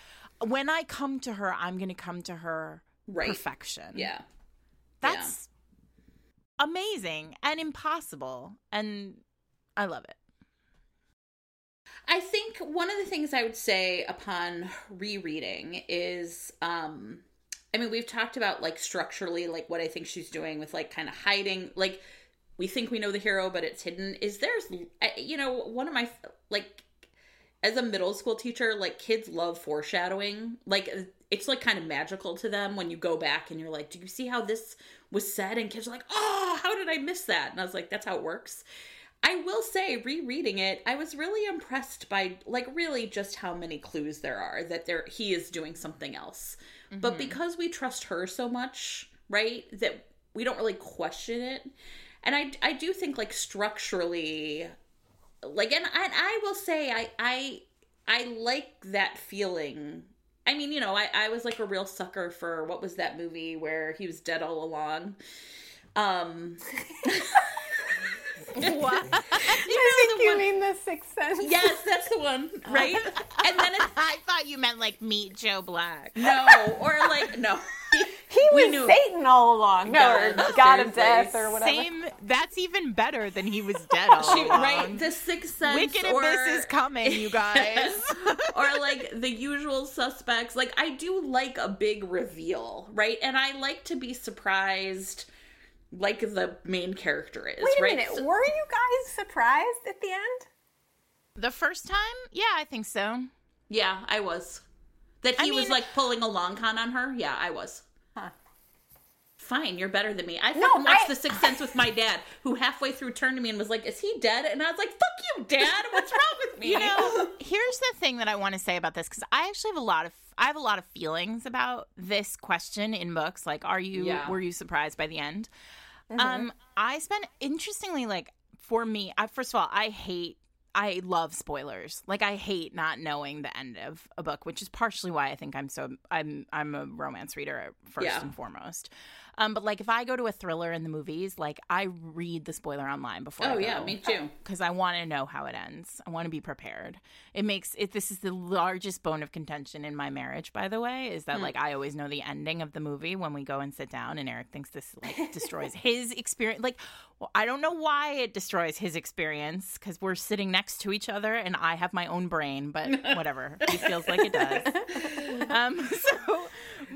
when I come to her, I'm going to come to her Right. perfection. Yeah. That's amazing and impossible. And I love it. I think one of the things I would say upon rereading is um I mean we've talked about like structurally like what I think she's doing with like kind of hiding like we think we know the hero but it's hidden. Is there's you know one of my like as a middle school teacher like kids love foreshadowing. Like it's like kind of magical to them when you go back and you're like do you see how this was said? And kids are like oh how did I miss that? And I was like that's how it works. I will say, rereading it, I was really impressed by like really just how many clues there are that there he is doing something else. But because we trust her so much, right, that we don't really question it. And I I do think like structurally like and I, I will say I I I like that feeling. I mean, you know, I, I was like a real sucker for what was that movie where he was dead all along. Um What? I think you mean the Sixth Sense. Yes, that's the one, right? And then it's I thought you meant like meet Joe Black. no, or like no. He We was knew- Satan all along. No, or God, God of. Death or whatever. Same. That's even better than he was dead all She- along. right, the sixth sense, Wicked or, Abyss is coming, you guys. or like the usual suspects. Like I do like a big reveal, right? And I like to be surprised, like the main character is. Wait a right? minute. So- Were you guys surprised at the end? the first time, yeah, I think so. yeah, I was. That I he was mean- like pulling a long con on her. Yeah, I was. Huh. Fine, you're better than me. I No, watched I- The Sixth Sense with my dad, who halfway through turned to me and was like, "Is he dead?" And I was like, "Fuck you, Dad. What's wrong with me?" You know, here's the thing that I want to say about this because I actually have a lot of I have a lot of feelings about this question in books. Like, are you Yeah. were you surprised by the end? Um, I spent interestingly like for me. I, first of all, I hate. I love spoilers. Like I hate not knowing the end of a book, which is partially why I think I'm so I'm I'm a romance reader first Yeah. and foremost. Um, but like if I go to a thriller in the movies, like I read the spoiler online before. I oh yeah, me too. because I want to know how it ends. I want to be prepared. It makes it. This is the largest bone of contention in my marriage, by the way, is that Hmm. like I always know the ending of the movie when we go and sit down, and Eric thinks this like destroys his experience. Like, well, I don't know why it destroys his experience because we're sitting next to each other, and I have my own brain, but whatever. he feels like it does. Um, so,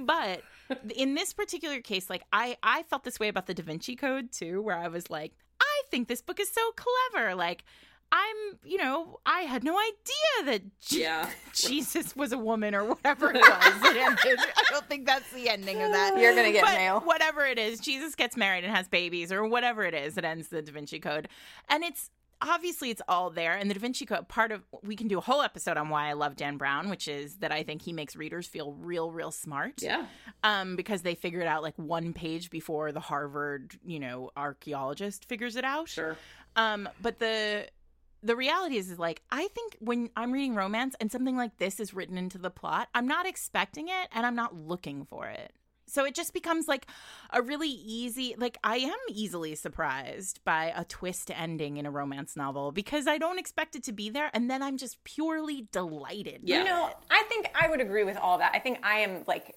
but in this particular case, like I, I felt this way about the Da Vinci Code too, where I was like, I think this book is so clever. Like, I'm, you know, I had no idea that Je- Yeah. Jesus was a woman or whatever it was. I don't think that's the ending of that. You're gonna get But mail. Whatever it is, Jesus gets married and has babies, or whatever it is that ends the Da Vinci Code, and it's obviously it's all there. And the Da Vinci Code part of we can do a whole episode on why I love Dan Brown, which is that I think he makes readers feel real, real smart Yeah. um, because they figured out like one page before the Harvard, you know, archaeologist figures it out. Sure. Um, but the the reality is, is like I think when I'm reading romance and something like this is written into the plot, I'm not expecting it and I'm not looking for it. So it just becomes like a really easy like I am easily surprised by a twist ending in a romance novel because I don't expect it to be there and then I'm just purely delighted. Yeah. You know, I think I would agree with all that. I think I am like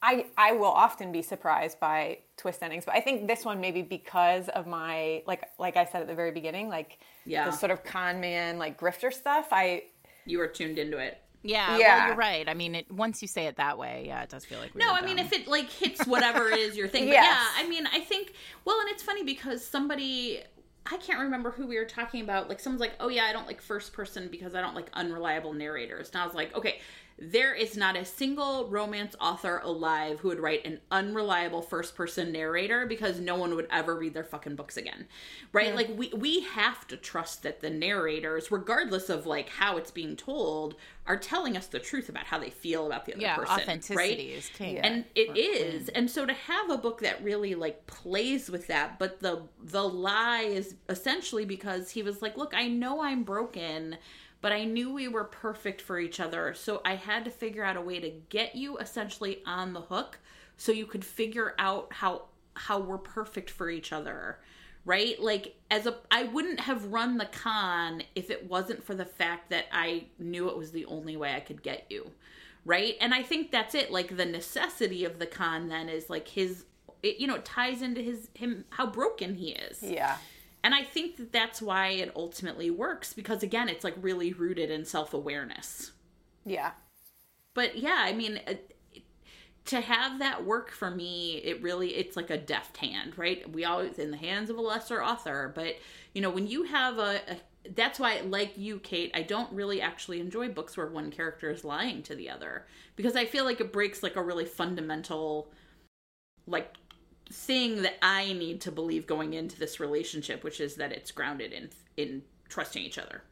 I I will often be surprised by twist endings, but I think this one maybe because of my like like I said at the very beginning, like Yeah. the sort of con man like grifter stuff. I You were tuned into it. Yeah, Yeah. well, you're right. I mean, it, once you say it that way, yeah, it does feel like No, were I mean dumb. if it like hits whatever is your thing. But Yes. yeah, I mean I think well and it's funny because somebody I can't remember who we were talking about. Like someone's like, "Oh yeah, I don't like first person because I don't like unreliable narrators." And I was like, "Okay, there is not a single romance author alive who would write an unreliable first person narrator because no one would ever read their fucking books again." Right? Like we we have to trust that the narrators regardless of like how it's being told are telling us the truth about how they feel about the other yeah, person. authenticity right? is king. and it is and so to have a book that really like plays with that but the the lie is essentially because he was like look i know i'm broken but i knew we were perfect for each other so i had to figure out a way to get you essentially on the hook so you could figure out how how we're perfect for each other right? Like as a i wouldn't have run the con if it wasn't for the fact that i knew it was the only way i could get you right? And i think that's it. Like the necessity of the con then is like his it, you know it ties into his him how broken he is. Yeah. And i think that that's why it ultimately works because again it's like really rooted in self-awareness Yeah. but yeah i mean uh, to have that work for me it really it's like a deft hand right we always in the hands of a lesser author but you know when you have a, a that's why like you kate i don't really actually enjoy books where one character is lying to the other because i feel like it breaks like a really fundamental like thing that i need to believe going into this relationship which is that it's grounded in in trusting each other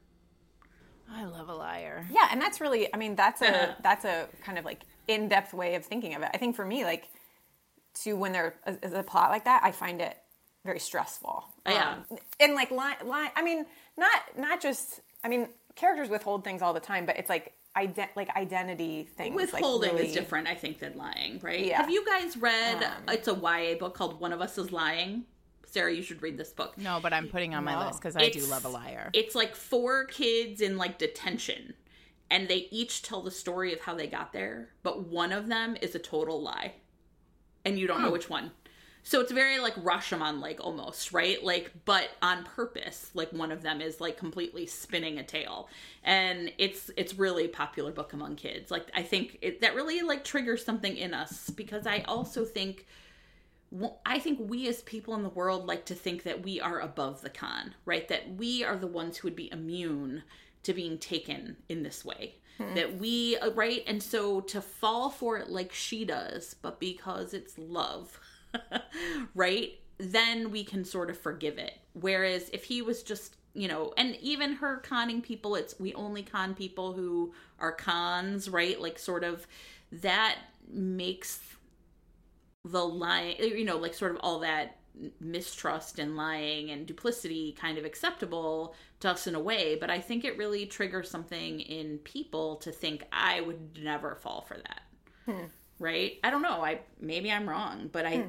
I love a liar. Yeah, and that's really I mean that's a that's a kind of like in-depth way of thinking of it. I think for me like to when there is a plot like that, I find it very stressful. Yeah. Um, and like line, line I mean not not just I mean characters withhold things all the time, but it's like ide- like identity things like, withholding really- is different i think than lying right Yeah. have you guys read um, it's a ya book called one of us is lying sarah you should read this book No, but I'm putting on my No. list because I do love a liar. it's like four kids in like detention and they each tell the story of how they got there but one of them is a total lie and you don't know hmm. which one so it's very like rashomon like almost right like but on purpose like one of them is like completely spinning a tale and it's it's really a popular book among kids like i think it, that really like triggers something in us because i also think I think we as people in the world like to think that we are above the con, right? That we are the ones who would be immune to being taken in this way. That we, uh, right? And so to fall for it like she does, but because it's love, right? Then we can sort of forgive it. Whereas if he was just, you know, and even her conning people, it's we only con people who are cons, right? Like sort of that makes the lying you know like sort of all that mistrust and lying and duplicity kind of acceptable to us in a way but i think it really triggers something in people to think i would never fall for that hmm. Right? I don't know. I maybe i'm wrong but i hmm.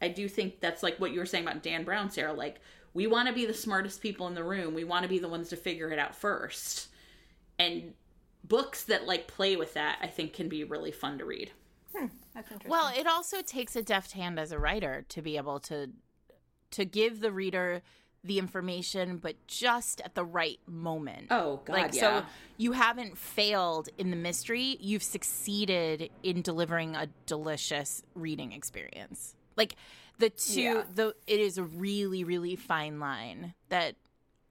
i do think that's like what you were saying about dan brown sarah like we want to be the smartest people in the room. We want to be the ones to figure it out first. And books that like play with that i think can be really fun to read. Hmm. That's interesting. Well, it also takes a deft hand as a writer to be able to to give the reader the information, but just at the right moment. Oh, God, like yeah. so, you haven't failed in the mystery; you've succeeded in delivering a delicious reading experience. Like the two, Yeah. the it is a really, really fine line that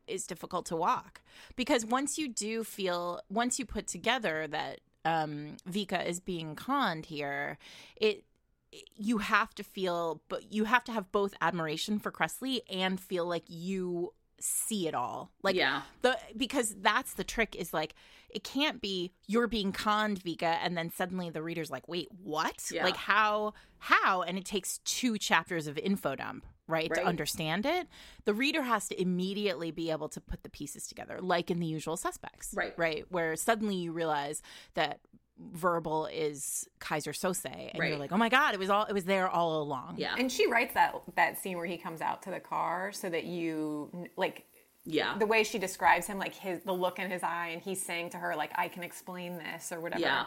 is difficult to walk because once you do feel once you put together that um Vika is being conned here it you have to feel but you have to have both admiration for Kresley and feel like you see it all like Yeah. the because that's the trick is like it can't be you're being conned Vika and then suddenly the reader's like wait what Yeah. like how how and it takes two chapters of info dump right, to understand it the reader has to immediately be able to put the pieces together like in the usual suspects Right. right where suddenly you realize that verbal is Keyser Söze and Right. you're like oh my god it was all it was there all along Yeah. and she writes that that scene where he comes out to the car so that you like yeah. the way she describes him, like his the look in his eye, and he's saying to her like, "I can explain this" or whatever. Yeah.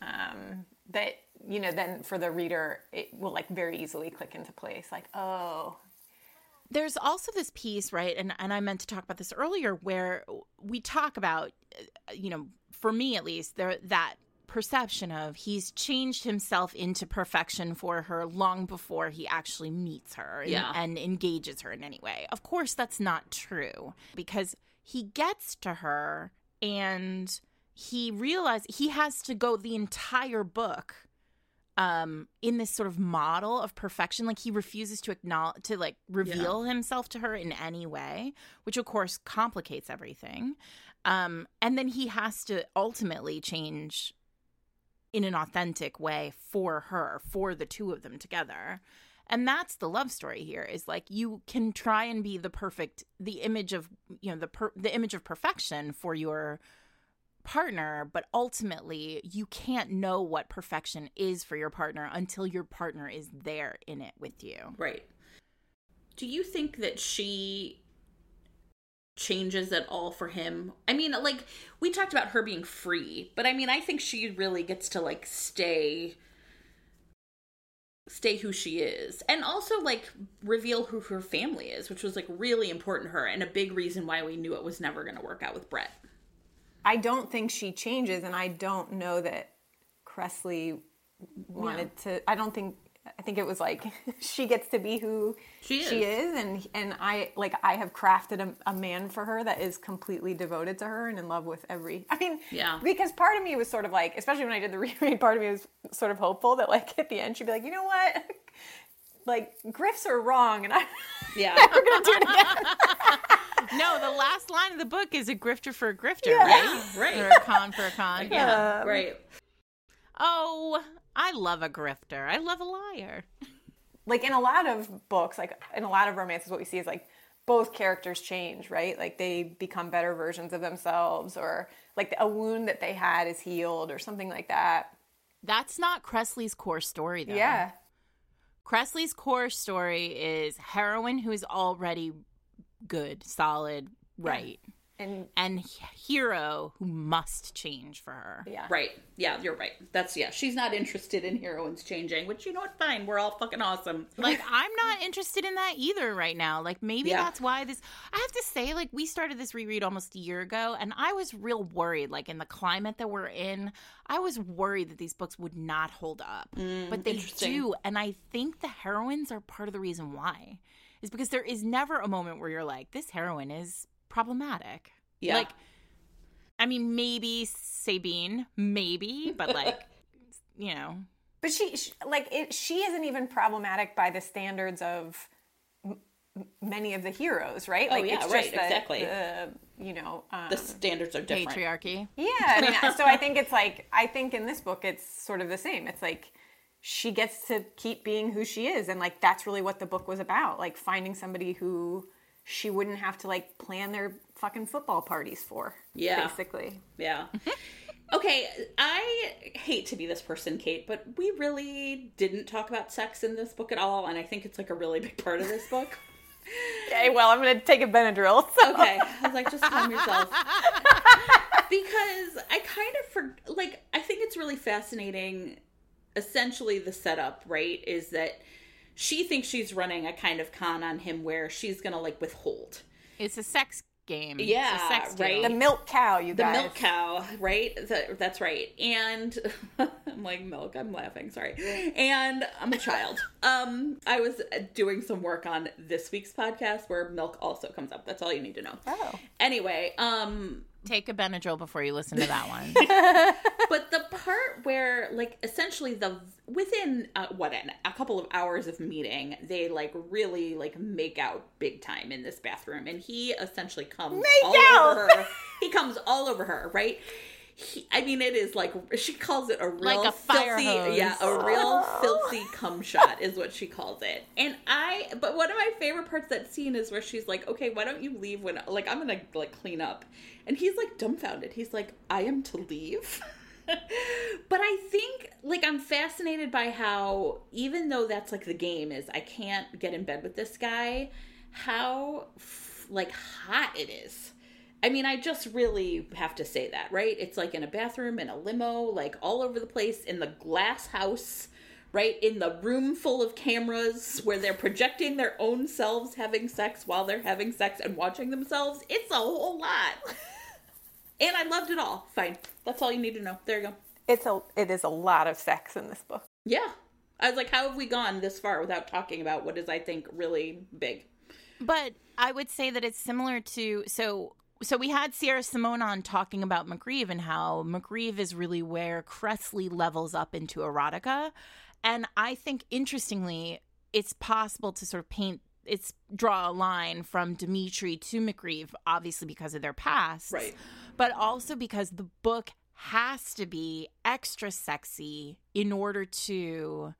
Um, that you know then for the reader it will like very easily click into place like oh there's also this piece right and, and i meant to talk about this earlier where we talk about uh, you know for me at least there that perception of. He's changed himself into perfection for her long before he actually meets her and, Yeah. and engages her in any way. Of course that's not true because he gets to her and he realizes he has to go the entire book um in this sort of model of perfection. Like he refuses to acknowledge to like reveal himself to her in any way which of course complicates everything. Um and then he has to ultimately change in an authentic way for her for the two of them together and that's the love story here is like you can try and be the perfect the image of you know the per, the image of perfection for your partner but ultimately you can't know what perfection is for your partner until your partner is there in it with you Right. Do you think that she changes at all for him? I mean, like we talked about her being free, but I mean, I think she really gets to like stay stay who she is and also like reveal who her family is, which was like really important to her and a big reason why we knew it was never going to work out with Brett. I don't think she changes, and I don't know that Kresley wanted to. I don't think. I think it was like she gets to be who She she is. is, and and I like I have crafted a, a man for her that is completely devoted to her and in love with every. I mean, Yeah. Because part of me was sort of like, especially when I did the reread, part of me was sort of hopeful that like at the end she'd be like, you know what, like Griffs are wrong, and I. Yeah. We're gonna do it again. no the last line of the book is a grifter for a grifter Yeah. right right. or a con for a con yeah. Um, right. oh i love a grifter i love a liar like in a lot of books, like in a lot of romances, what we see is like both characters change, right? Like they become better versions of themselves, or like a wound that they had is healed, or something like that. that's not kresley's core story though Yeah. Kresley's core story is heroine who is already good, solid, right, And and hero who must change for her. yeah. Right. Yeah, you're right. That's yeah. She's not interested in heroines changing, which you know what? Fine. We're all fucking awesome. Like I'm not interested in that either right now. Like maybe Yeah. that's why this I have to say like we started this reread almost a year ago and I was real worried like in the climate that we're in, I was worried that these books would not hold up. Mm, but they do and I think the heroines are part of the reason why. Is because there is never a moment where you're like this heroine is problematic. Yeah. Like I mean maybe Sabine, maybe, but like you know, But she, she like it, she isn't even problematic by the standards of m- m- many of the heroes, right? Oh, Like yeah, it's just right, the- exactly. the, you know, um, the standards are different. patriarchy. Yeah, I mean, so I think it's like I think in this book it's sort of the same. It's like she gets to keep being who she is, and like that's really what the book was about. Like finding somebody who she wouldn't have to like plan their fucking football parties for. Yeah. basically. Yeah. okay, I hate to be this person, Kate, but we really didn't talk about sex in this book at all, and I think it's like a really big part of this book. Okay, well I'm gonna take a Benadryl. So. Okay, I was like, just calm yourself. because I kind of for like I think it's really fascinating. Essentially, the setup right is that she thinks she's running a kind of con on him where she's gonna like withhold. It's a sex game. Yeah, it's a sex deal. right. The milk cow, you the guys. milk cow, right? Th- that's right. And I'm like milk. I'm laughing. Sorry. And I'm a child. um, I was doing some work on this week's podcast where milk also comes up. That's all you need to know. Oh. Anyway, um, Take a Benadryl before you listen to that one. but the part where like essentially the within uh, what an, a couple of hours of meeting they like really like make out big time in this bathroom and he essentially comes Make all out! over her he comes all over her right he, I mean, it is like she calls it a real Like a fire filthy, hose. yeah, a real oh. filthy cum shot is what she calls it. And I, but one of my favorite parts of that scene is where she's like, "Okay, why don't you leave when like I'm gonna like clean up," and he's like dumbfounded. He's like, "I am to leave." but I think like I'm fascinated by how even though that's like the game is I can't get in bed with this guy, how f- like hot it is I mean, I just really have to say that, right? It's like in a bathroom, in a limo, like all over the place, in the glass house, right? In the room full of cameras where they're projecting their own selves having sex while they're having sex and watching themselves. It's a whole lot. and I loved it all. Fine. That's all you need to know. There you go. It's a it is a lot of sex in this book. Yeah. I was like, how have we gone this far without talking about what is, I think, really big? But I would say that it's similar to so so we had Sierra Simone on talking about MacRieve and how MacRieve is really where Kresley levels up into erotica. And I think interestingly, it's possible to sort of paint it's draw a line from Dimitri to MacRieve, obviously because of their past. Right. But also because the book has to be extra sexy in order to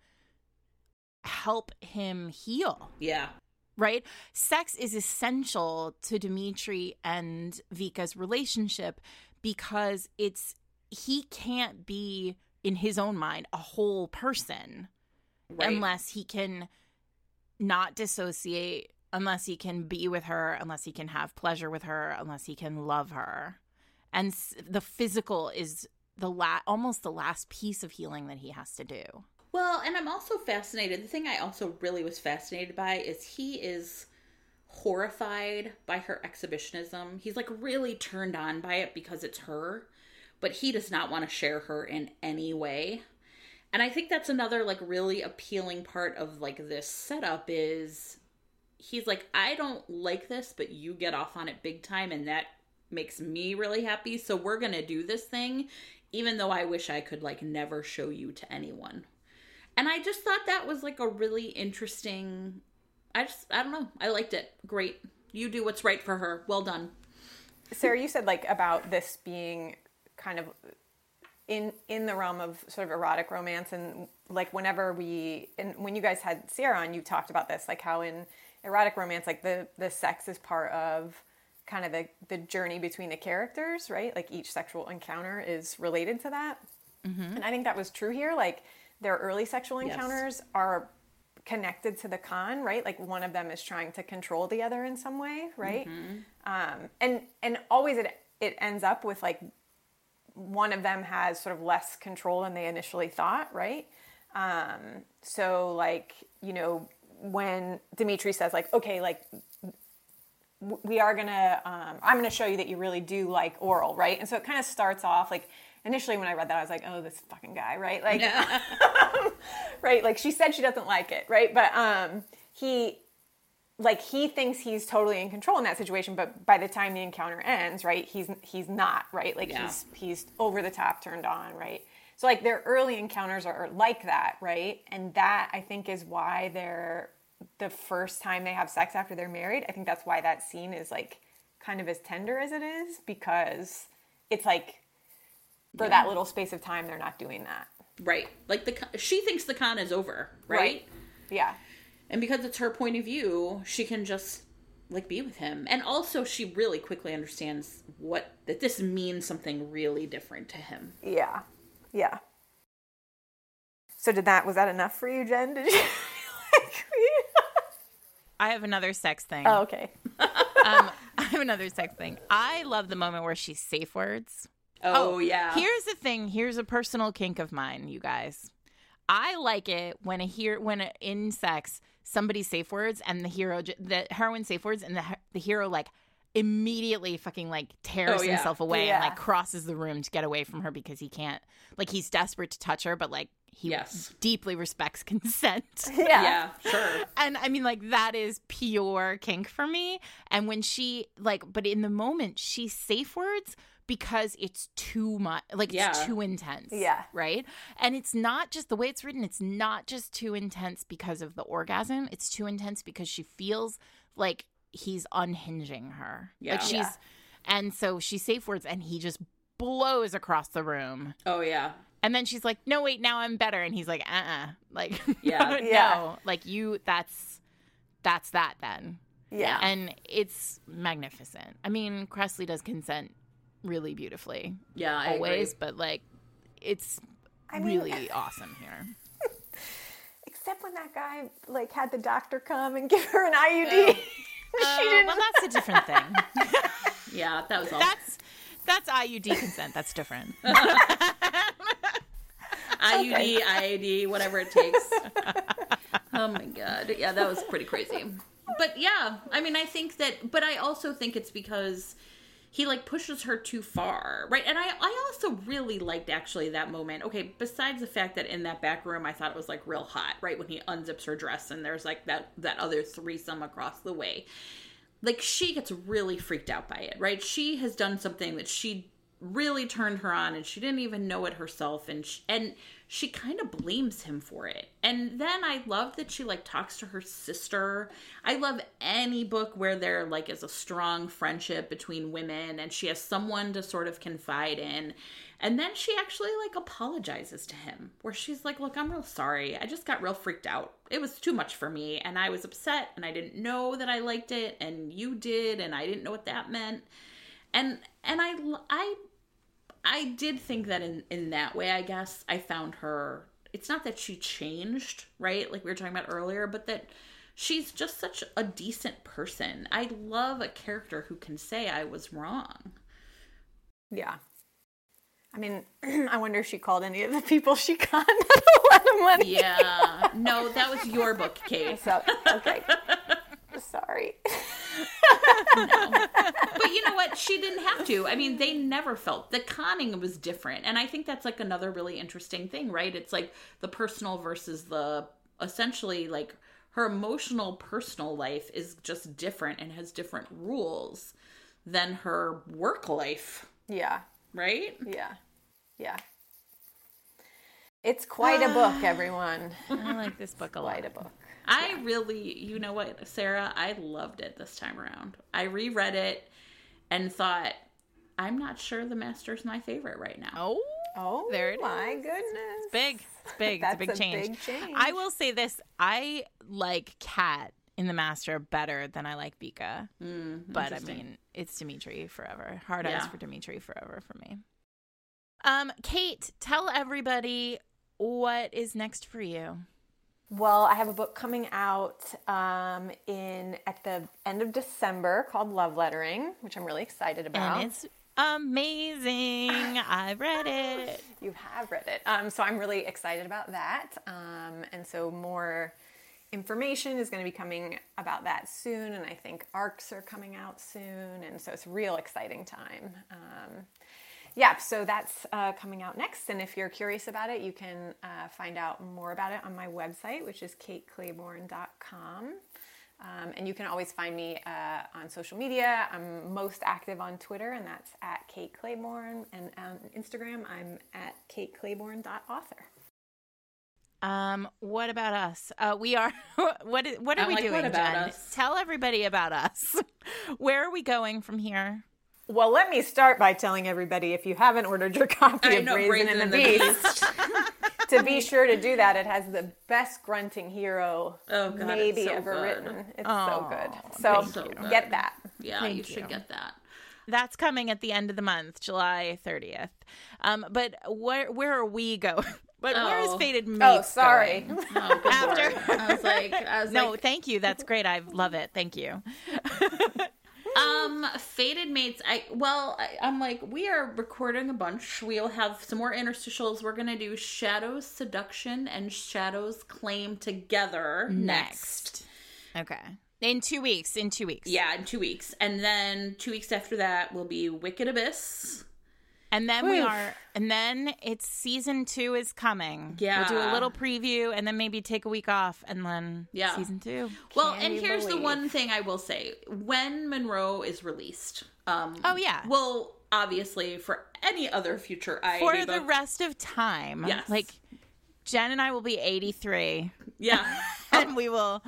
help him heal Yeah. Right? Sex is essential to Dimitri and Vika's relationship because it's he can't be in his own mind a whole person Right. unless he can not dissociate, unless he can be with her, unless he can have pleasure with her, unless he can love her. And the physical is the la- almost the last piece of healing that he has to do. Well, and I'm also fascinated. The thing I also really was fascinated by is he is horrified by her exhibitionism. He's like really turned on by it because it's her, but he does not want to share her in any way. And I think that's another like really appealing part of like this setup is he's like I don't like this, but you get off on it big time and that makes me really happy. So we're going to do this thing even though I wish I could like never show you to anyone. And I just thought that was like a really interesting I just I don't know. I liked it. Great. You do what's right for her. Well done. Sarah, you said like about this being kind of in in the realm of sort of erotic romance and like whenever we and when you guys had Sarah on, you talked about this, like how in erotic romance, like the the sex is part of kind of the the journey between the characters, right? Like each sexual encounter is related to that. Mm-hmm. And I think that was true here. Like their early sexual Yes. encounters are connected to the con, right? Like one of them is trying to control the other in some way, right? Um, and and always it it ends up with like one of them has sort of less control than they initially thought, right? Um, so like you know when Dimitri says like okay like we are gonna um, i'm gonna show you that you really do like oral right and so it kind of starts off like initially when i read that i was like oh this fucking guy right? Like right like she said she doesn't like it right? But um he like he thinks he's totally in control in that situation but by the time the encounter ends right he's he's not right? Like Yeah. he's he's over the top turned on right? So like their early encounters are like that right? And that i think is why they're the first time they have sex after they're married i think that's why that scene is like kind of as tender as it is because it's like for that little space of time they're not doing that Right. Like the con- she thinks the con is over, right? yeah And because it's her point of view, she can just like be with him. And also she really quickly understands what that this means something really different to him. Yeah. Yeah. So did that was that enough for you, Jen? Did you like I have another sex thing. Oh, okay. um, I have another sex thing. I love the moment where she safe words. Oh, oh, yeah. Here's the thing. Here's a personal kink of mine, you guys. I like it when a hear when a, in sex somebody safe words and the hero the heroine safe words and the the hero like immediately fucking like tears Oh, yeah. himself away Yeah. and like crosses the room to get away from her because he can't like he's desperate to touch her but like he Yes. deeply respects consent. Yeah. yeah, sure. And I mean, like, that is pure kink for me. And when she, like, but in the moment, she safe words because it's too much, like, Yeah. it's too intense. Yeah. Right. And it's not just the way it's written, it's not just too intense because of the orgasm, it's too intense because she feels like he's unhinging her. Yeah. Like, she's, Yeah. and so she safe words and he just blows across the room. Oh yeah. And then she's like, "No, wait, now I'm better." And he's like, "Uh, uh like, Yeah. no, Yeah. like you. That's that's that then." Yeah. And it's magnificent. I mean, Kresley does consent really beautifully, Yeah, I always, agree. but like, it's I mean- really awesome here. Except when that guy like had the doctor come and give her an IUD. she Uh, didn't. well, that's a different thing. Yeah, that was all. That's that's IUD consent. That's different. IUD, IAD, whatever it takes. oh my god. Yeah, that was pretty crazy. But yeah, I mean, I think that, but I also think it's because he like pushes her too far, right? And I, I also really liked actually that moment. Okay, besides the fact that in that back room, I thought it was like real hot, right? When he unzips her dress and there's like that that other threesome across the way. Like she gets really freaked out by it, right? She has done something that she really turned her on and she didn't even know it herself and she, and she kind of blames him for it. And then I love that she like talks to her sister. I love any book where there like is a strong friendship between women and she has someone to sort of confide in. And then she actually like apologizes to him where she's like, "Look, I'm real sorry. I just got real freaked out. It was too much for me and I was upset and I didn't know that I liked it and you did and I didn't know what that meant." And and I I I did think that in in that way, I guess I found her. It's not that she changed, right? Like we were talking about earlier, but that she's just such a decent person. I love a character who can say I was wrong. Yeah. I mean, I wonder if she called any of the people she got to let them money. Yeah. No, that was your book, Kate. So, okay. Sorry. But you know what? She didn't have to. I mean, they never felt the conning was different. And I think that's like another really interesting thing, right? It's like the personal versus the essentially like her emotional personal life is just different and has different rules than her work life, Yeah. right? Yeah. Yeah. It's quite a book, everyone. I like this book a lot. Quite a book. I really, you know what, Sarah, I loved it this time around. I reread it and thought, I'm not sure the Master's my favorite right now. Oh, Oh, There it my is. goodness. big. It's big. it's a big a change. big change. I will say this: I like Cat in the Master better than I like Vika. but I mean, it's Dimitri forever. Hard eyes for Dimitri forever for me. Um, Kate, tell everybody what is next for you. Well, I have a book coming out um, in at the end of December called Love Lettering, which I'm really excited about. And it's amazing. I've read it. You have read it. Um, so I'm really excited about that. Um, and so more information is going to be coming about that soon. And I think arcs are coming out soon. And so it's a real exciting time. Yeah, so that's uh, coming out next. And if you're curious about it, you can uh, find out more about it on my website, which is kateclayborn.com. Um, and you can always find me uh, on social media. I'm most active on Twitter, and that's at Kate Clayborn. And on Instagram, I'm at kateclayborn.author. Um, what about us? Uh, we are. what is, What are I'm we like, doing, what about Jen? us? Tell everybody about us. Where are we going from here? Well, let me start by telling everybody if you haven't ordered your copy of know, Brazen, Brazen and the, and the Beast, to be sure to do that. It has the best grunting hero Oh, God, maybe so ever good. written. It's so good. So, so good. get that. Yeah, Thank you should get that. That's coming at the end of the month, July 30th. Um, but where where are we going? But where is faded Fated Mates? Oh, sorry. going? Oh, After- Lord. I was like, I was No, like, thank you. That's great. I love it. Thank you. Um, Fated Mates. I well, I, I'm like, we are recording a bunch. We'll have some more interstitials. We're gonna do Shadows Seduction and Shadows Claim together next. Okay. In two weeks. In two weeks. Yeah, in two weeks, and then two weeks after that will be Wicked Abyss. And then we are, and then it's season two is coming. Yeah. We'll do a little preview and then maybe take a week off and then Yeah. season two. Well, Can and here's the one thing I will say: when Munro is released, um, Oh, yeah. well, obviously for any other future IAD For the book- rest of time. Yes. Like Jen and I will be 83 yeah, and we will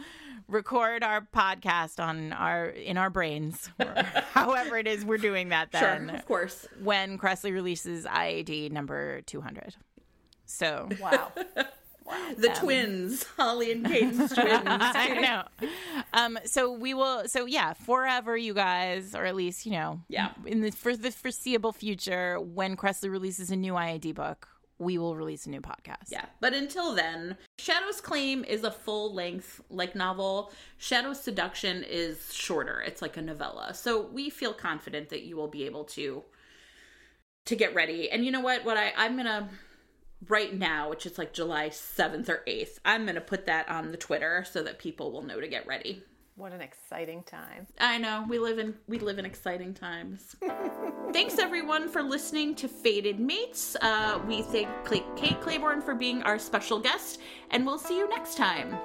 record our podcast on our in our brains or however it is we're doing that sure, then of course. when Kresley releases IAD number 200. So Wow. Wow. The twins, Holly and Kate's twins. I know. Um, so we will. So yeah, forever, you guys, or at least you know, Yeah. in the for the foreseeable future, when Kresley releases a new IAD book, we will release a new podcast. Yeah. But until then, Shadow's Claim is a full length like novel. Shadow's Seduction is shorter. It's like a novella. So we feel confident that you will be able to to get ready. And you know what? What I I'm going to right now, which is like July 7th or 8th, I'm going to put that on the Twitter so that people will know to get ready. What an exciting time. I know we live in we live in exciting times. Thanks everyone for listening to Fated Mates. Uh, we thank Kate Clayborn for being our special guest, and we'll see you next time.